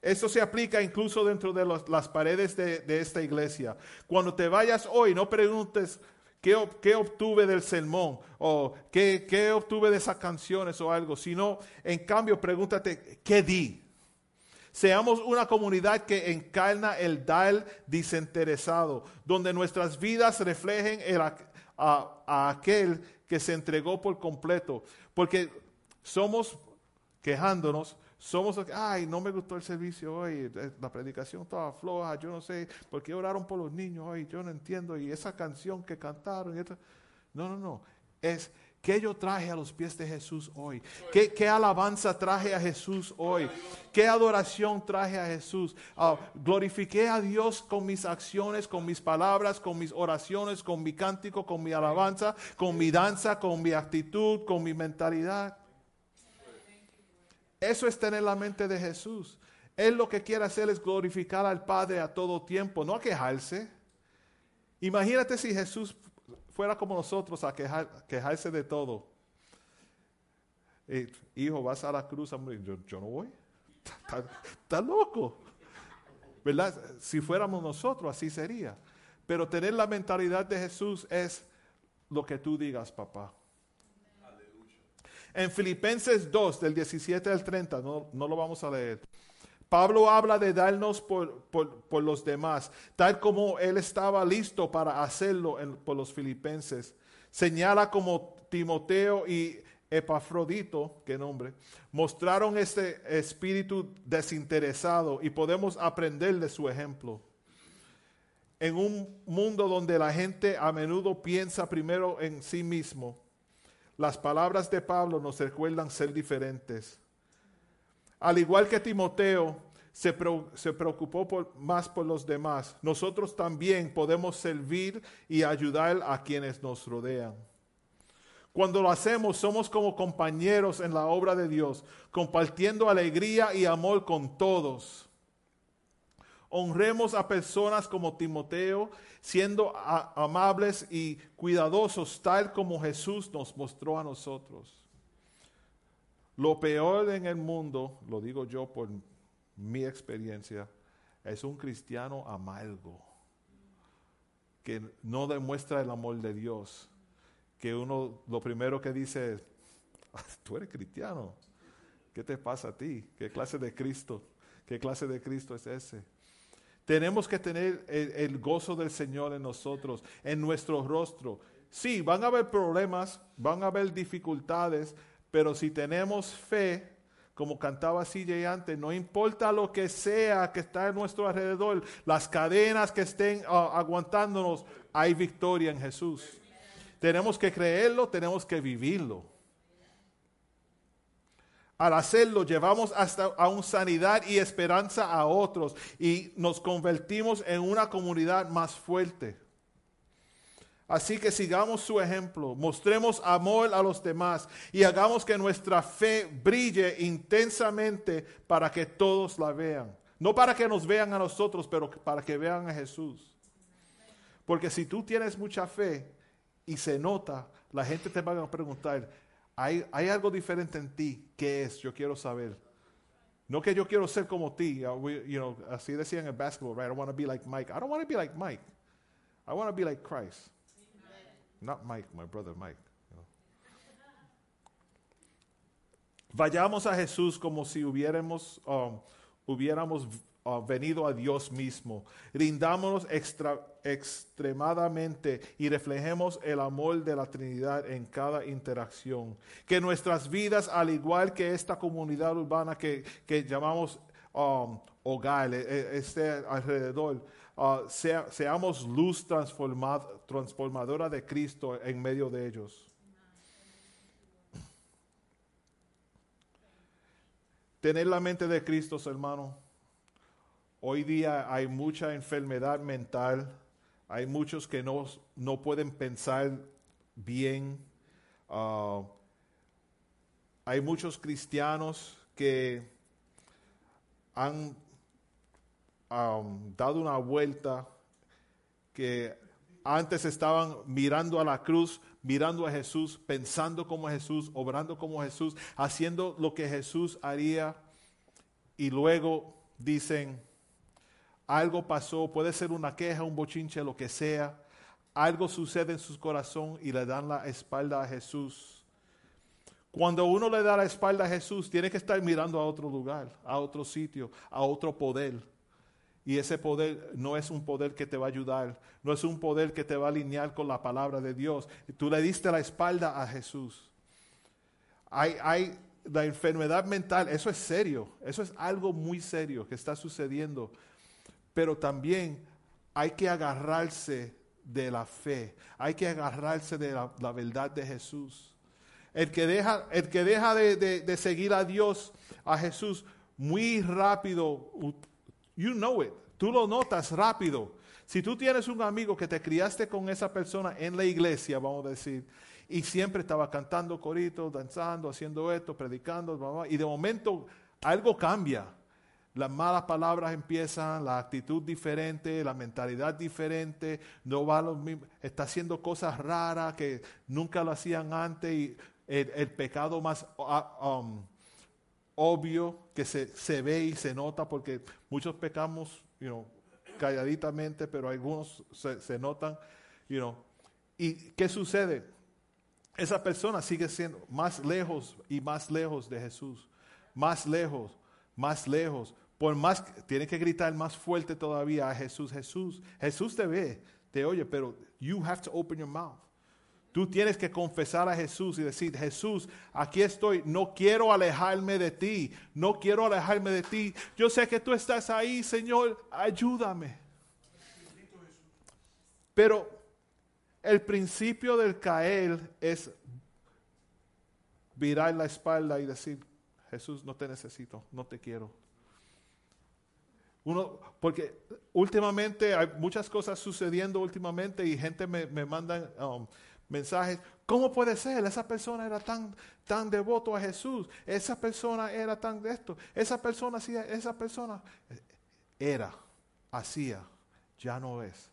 Esto se aplica incluso dentro de las paredes de, de esta iglesia. Cuando te vayas hoy, no preguntes qué, qué obtuve del sermón o qué, qué obtuve de esas canciones o algo, sino en cambio pregúntate qué di. Seamos una comunidad que encarna el dar desinteresado, donde nuestras vidas reflejen el a aquel que se entregó por completo. Porque somos, quejándonos, somos, ay, no me gustó el servicio hoy, eh, la predicación estaba floja, yo no sé, ¿por qué oraron por los niños hoy? Yo no entiendo, y esa canción que cantaron, y esto- no, no, no, es que yo traje a los pies de Jesús hoy, qué, qué alabanza traje a Jesús hoy, qué adoración traje a Jesús, Ah, glorifiqué a Dios con mis acciones, con mis palabras, con mis oraciones, con mi cántico, con mi alabanza, con mi danza, con mi actitud, con mi mentalidad. Eso es tener la mente de Jesús. Él lo que quiere hacer es glorificar al Padre a todo tiempo, no a quejarse. Imagínate si Jesús fuera como nosotros a quejar- quejarse de todo. Eh, hijo, vas a la cruz a morir. Yo, yo no voy. Está loco. ¿Verdad? Si fuéramos nosotros, así sería. Pero tener la mentalidad de Jesús es lo que tú digas, papá. En Filipenses 2, del 17 al 30, no, no lo vamos a leer. Pablo habla de darnos por, por- por los demás, tal como él estaba listo para hacerlo por los filipenses. Señala como Timoteo y Epafrodito, qué nombre, mostraron este espíritu desinteresado y podemos aprender de su ejemplo. En un mundo donde la gente a menudo piensa primero en sí mismo, las palabras de Pablo nos recuerdan ser diferentes. Al igual que Timoteo se, se preocupó más por los demás, nosotros también podemos servir y ayudar a quienes nos rodean. Cuando lo hacemos, somos como compañeros en la obra de Dios, compartiendo alegría y amor con todos. Honremos a personas como Timoteo, siendo amables y cuidadosos, tal como Jesús nos mostró a nosotros. Lo peor en el mundo, lo digo yo por mi experiencia, es un cristiano amargo, que no demuestra el amor de Dios, que uno lo primero que dice es, "Ah, tú eres cristiano, ¿qué te pasa a ti? ¿Qué clase de Cristo? ¿Qué clase de Cristo es ese? Tenemos que tener el, gozo del Señor en nosotros, en nuestro rostro. Sí, van a haber problemas, van a haber dificultades, pero si tenemos fe, como cantaba CJ antes, no importa lo que sea que está a nuestro alrededor, las cadenas que estén ah, aguantándonos, hay victoria en Jesús. Tenemos que creerlo, tenemos que vivirlo. Al hacerlo, llevamos hasta aún sanidad y esperanza a otros y nos convertimos en una comunidad más fuerte. Así que sigamos su ejemplo, mostremos amor a los demás y hagamos que nuestra fe brille intensamente para que todos la vean. No para que nos vean a nosotros, pero para que vean a Jesús. Porque si tú tienes mucha fe y se nota, la gente te va a preguntar, hay, hay algo diferente en ti, ¿qué es? Yo quiero saber. No que yo quiero ser como ti, uh, we- you know, así decían en basketball, right? I want to be like Mike. I don't want to be like Mike. I want to be like Christ. Not Mike, my brother Mike. you know. Vayamos a Jesús como si hubiéramos, um, hubiéramos uh, venido a Dios mismo. Rindámonos extra- extremadamente y reflejemos el amor de la Trinidad en cada interacción. Que nuestras vidas, al igual que esta comunidad urbana que, que llamamos um, hogar, eh, eh, este alrededor, uh, sea- seamos luz transformad- transformadora de Cristo en medio de ellos. Tener la mente de Cristo, hermano. Hoy día hay mucha enfermedad mental, hay muchos que no, no pueden pensar bien, ah, hay muchos cristianos que han, dado una vuelta, que antes estaban mirando a la cruz, mirando a Jesús, pensando como Jesús, obrando como Jesús, haciendo lo que Jesús haría, y luego dicen, algo pasó, puede ser una queja, un bochinche, lo que sea, algo sucede en su corazón y le dan la espalda a Jesús. Cuando uno le da la espalda a Jesús, tiene que estar mirando a otro lugar, a otro sitio, a otro poder. Y ese poder no es un poder que te va a ayudar, no es un poder que te va a alinear con la palabra de Dios. Tú le diste la espalda a Jesús. Hay, hay la enfermedad mental, eso es serio, eso es algo muy serio que está sucediendo. Pero también hay que agarrarse de la fe, hay que agarrarse de la, verdad de Jesús. El que deja, el que deja de, seguir a Dios, a Jesús, muy rápido, you know it, tú lo notas rápido. Si tú tienes un amigo que te criaste con esa persona en la iglesia, vamos a decir, y siempre estaba cantando coritos, danzando, haciendo esto, predicando, y de momento algo cambia. Las malas palabras empiezan, la actitud diferente, la mentalidad diferente, no va lo mismo, está haciendo cosas raras que nunca lo hacían antes y el, pecado más ah, um, obvio que se, ve y se nota porque muchos pecamos, calladitamente, pero algunos se, se notan, you know. ¿Y qué sucede? Esa persona sigue siendo más lejos y más lejos de Jesús, más lejos, más lejos. Por más, que- tiene que gritar más fuerte todavía a Jesús, Jesús, Jesús te ve, te oye, pero you have to open your mouth. Tú tienes que confesar a Jesús y decir, Jesús, aquí estoy, no quiero alejarme de ti, no quiero alejarme de ti. Yo sé que tú estás ahí, Señor, ayúdame. Pero el principio del caer es virar la espalda y decir, Jesús, no te necesito, no te quiero. Uno, porque últimamente hay muchas cosas sucediendo últimamente y gente me, me manda um, mensajes. ¿Cómo puede ser? Esa persona era tan, tan devoto a Jesús. Esa persona era tan de esto. Esa persona hacía, esa persona era, hacía, ya no es.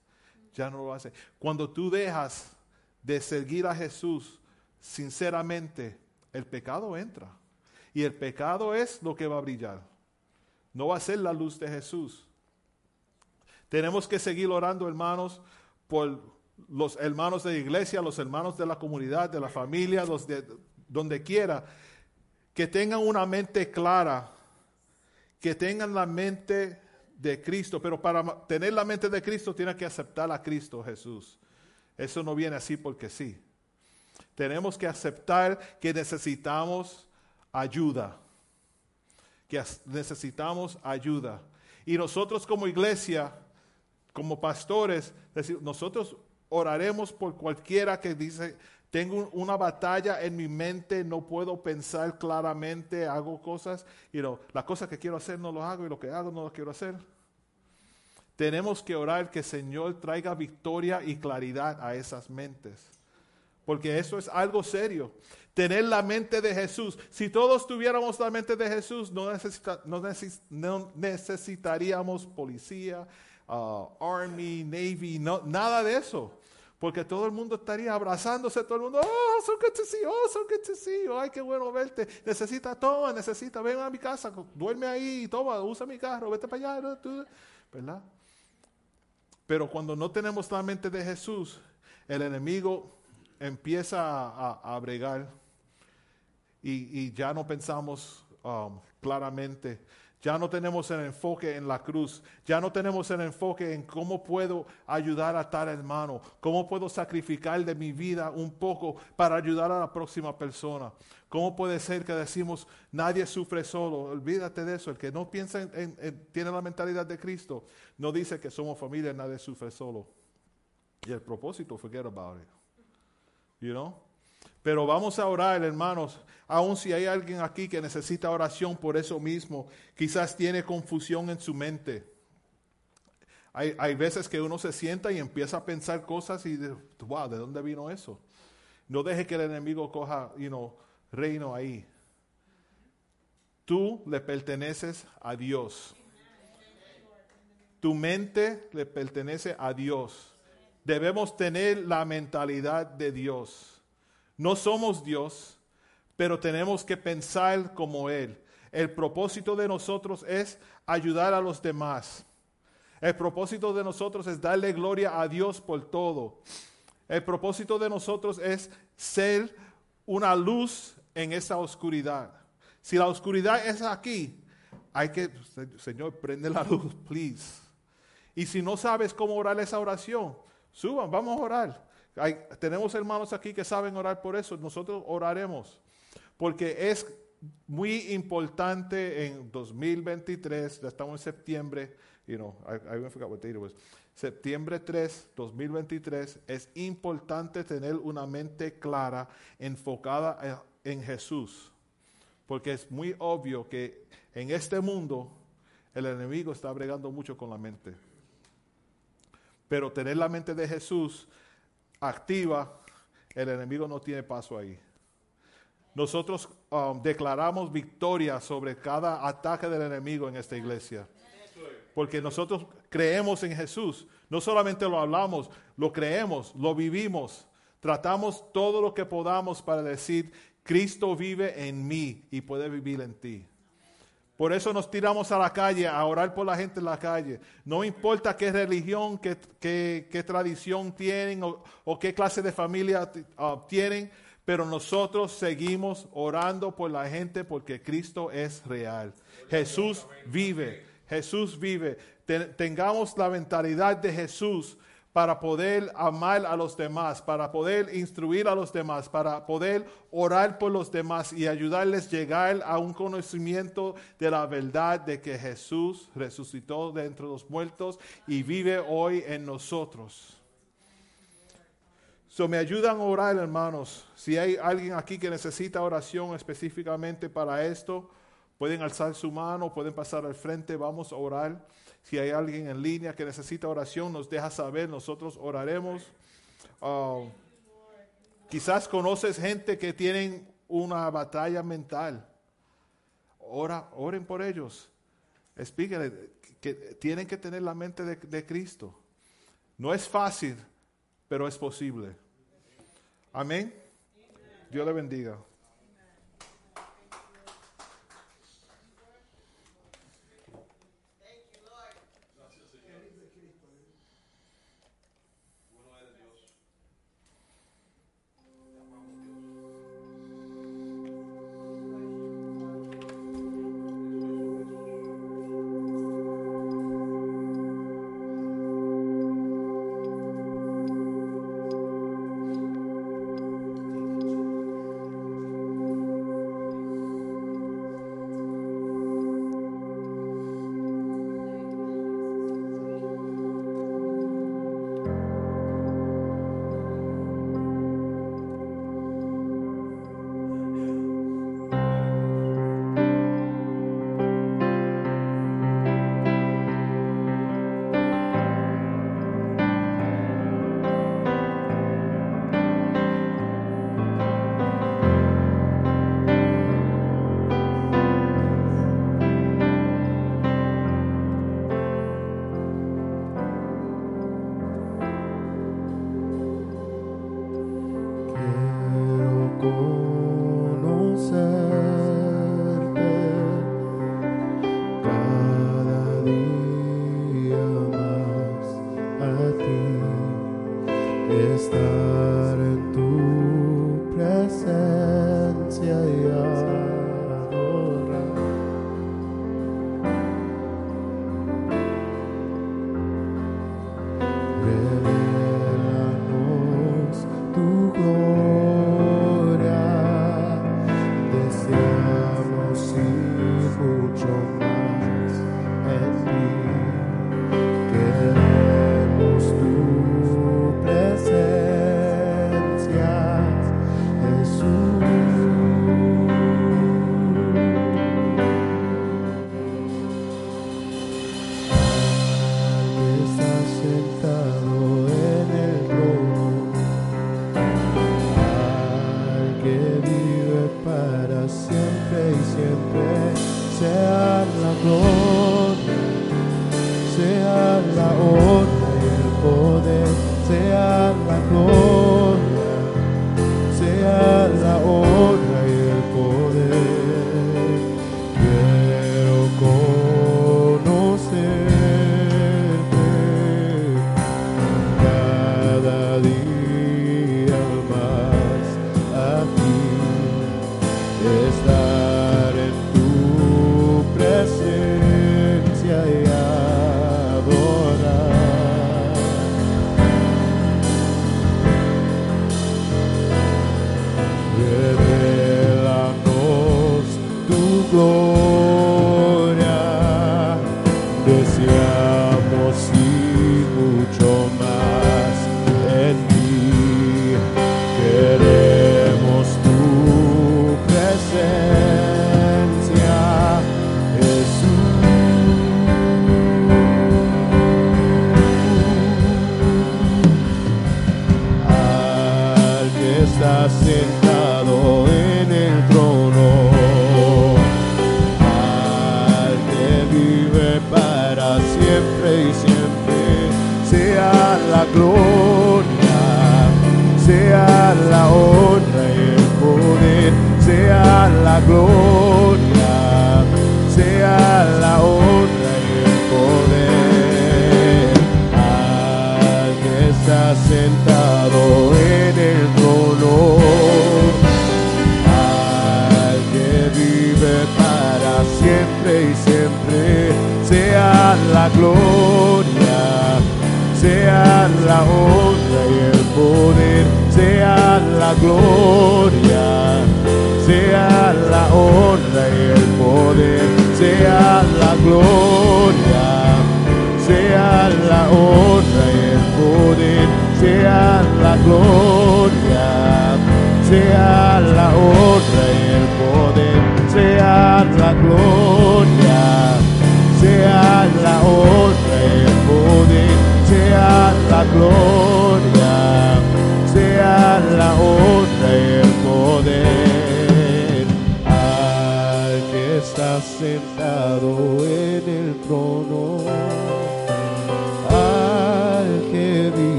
Ya no lo hace. Cuando tú dejas de seguir a Jesús sinceramente, el pecado entra. Y el pecado es lo que va a brillar. No va a ser la luz de Jesús. Tenemos que seguir orando, hermanos, por los hermanos de la iglesia, los hermanos de la comunidad, de la familia, los de donde quiera, que tengan una mente clara, que tengan la mente de Cristo, pero para tener la mente de Cristo tiene que aceptar a Cristo Jesús. Eso no viene así porque sí. Tenemos que aceptar que necesitamos ayuda, que necesitamos ayuda. Y nosotros como iglesia, como pastores, nosotros oraremos por cualquiera que dice, tengo un- una batalla en mi mente, no puedo pensar claramente, hago cosas, y no, las cosas que quiero hacer no lo hago y lo que hago no lo quiero hacer. Tenemos que orar que el Señor traiga victoria y claridad a esas mentes. Porque eso es algo serio. Tener la mente de Jesús. Si todos tuviéramos la mente de Jesús, no, necesita- no neces- no necesitaríamos policía, uh, army, navy, nada de eso. Porque todo el mundo estaría abrazándose, todo el mundo, oh, so good to see oh, so good to see ay, qué bueno verte. Necesita, toma, necesita, ven a mi casa, duerme ahí, toma, usa mi carro, vete para allá, ¿verdad? Pero cuando no tenemos la mente de Jesús, el enemigo empieza a, a- bregar y, ya no pensamos um, claramente, ya no tenemos el enfoque en la cruz, ya no tenemos el enfoque en cómo puedo ayudar a tal hermano, cómo puedo sacrificar de mi vida un poco para ayudar a la próxima persona. ¿Cómo puede ser que decimos nadie sufre solo? Olvídate de eso. El que no piensa en, en- en- tiene la mentalidad de Cristo, no dice que somos familia, nadie sufre solo. Y el propósito, forget about it. You know? Pero vamos a orar, hermanos, aun si hay alguien aquí que necesita oración por eso mismo, quizás tiene confusión en su mente. Hay, hay veces que uno se sienta y empieza a pensar cosas y, de, wow, ¿de dónde vino eso? No deje que el enemigo coja, you know, reino ahí. Tú le perteneces a Dios. tu mente le pertenece a Dios. Debemos tener la mentalidad de Dios. No somos Dios, pero tenemos que pensar como Él. El propósito de nosotros es ayudar a los demás. El propósito de nosotros es darle gloria a Dios por todo. El propósito de nosotros es ser una luz en esa oscuridad. Si la oscuridad es aquí, hay que, Señor, prende la luz, please. Y si no sabes cómo orar esa oración, suban, vamos a orar. tenemos hermanos aquí que saben orar por eso, nosotros oraremos. Porque es muy importante en 2023, ya estamos en septiembre, you know, I, I forgot what date it was. Septiembre 3, 2023, es importante tener una mente clara, enfocada en Jesús. Porque es muy obvio que en este mundo el enemigo está bregando mucho con la mente. Pero tener la mente de Jesús activa, el enemigo no tiene paso ahí. Nosotros um, declaramos victoria sobre cada ataque del enemigo en esta iglesia. Porque nosotros creemos en Jesús. No solamente lo hablamos, lo creemos, lo vivimos. Tratamos todo lo que podamos para decir, Cristo vive en mí y puede vivir en ti. Por eso nos tiramos a la calle a orar por la gente en la calle. No importa qué religión, qué, qué, tradición tienen o, qué clase de familia uh, tienen, pero nosotros seguimos orando por la gente porque Cristo es real. Jesús vive. Jesús vive. tengamos la mentalidad de Jesús para poder amar a los demás, para poder instruir a los demás, para poder orar por los demás y ayudarles a llegar a un conocimiento de la verdad de que Jesús resucitó de entre los muertos y vive hoy en nosotros. So, me ayudan a orar, hermanos. Si hay alguien aquí que necesita oración específicamente para esto, Pueden alzar su mano, pueden pasar al frente, vamos a orar. Si hay alguien en línea que necesita oración, nos deja saber, nosotros oraremos. Ah, quizás conoces gente que tienen una batalla mental. Ora, oren por ellos. Explíquenle que tienen que tener la mente de, de Cristo. No es fácil, pero es posible. Amén. Dios le bendiga.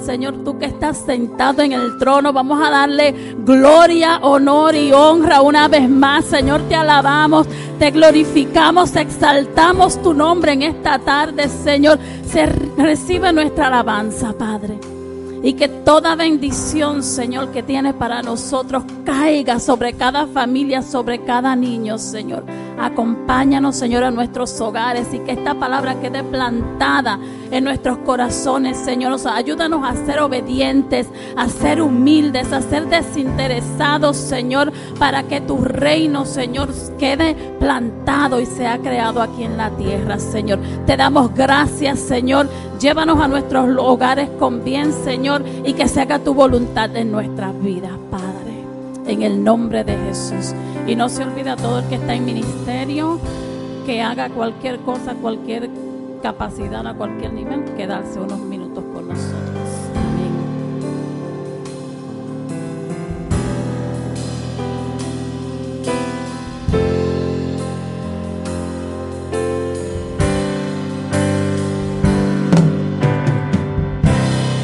Señor, tú que estás sentado en el trono, vamos a darle gloria, honor y honra una vez más. Señor, te alabamos, te glorificamos, exaltamos tu nombre en esta tarde, Señor. Se recibe nuestra alabanza, Padre. Y que toda bendición, Señor, que tienes para nosotros caiga sobre cada familia, sobre cada niño, Señor. Acompáñanos, Señor, a nuestros hogares y que esta palabra quede plantada en nuestros corazones, Señor. O sea, ayúdanos a ser obedientes, a ser humildes, a ser desinteresados, Señor, para que tu reino, Señor, quede plantado y sea creado aquí en la tierra, Señor. Te damos gracias, Señor. Llévanos a nuestros hogares con bien, Señor, y que se haga tu voluntad en nuestras vidas, Padre. En el nombre de Jesús. Y no se olvide a todo el que está en ministerio que haga cualquier cosa, cualquier capacidad a cualquier nivel, quedarse unos minutos.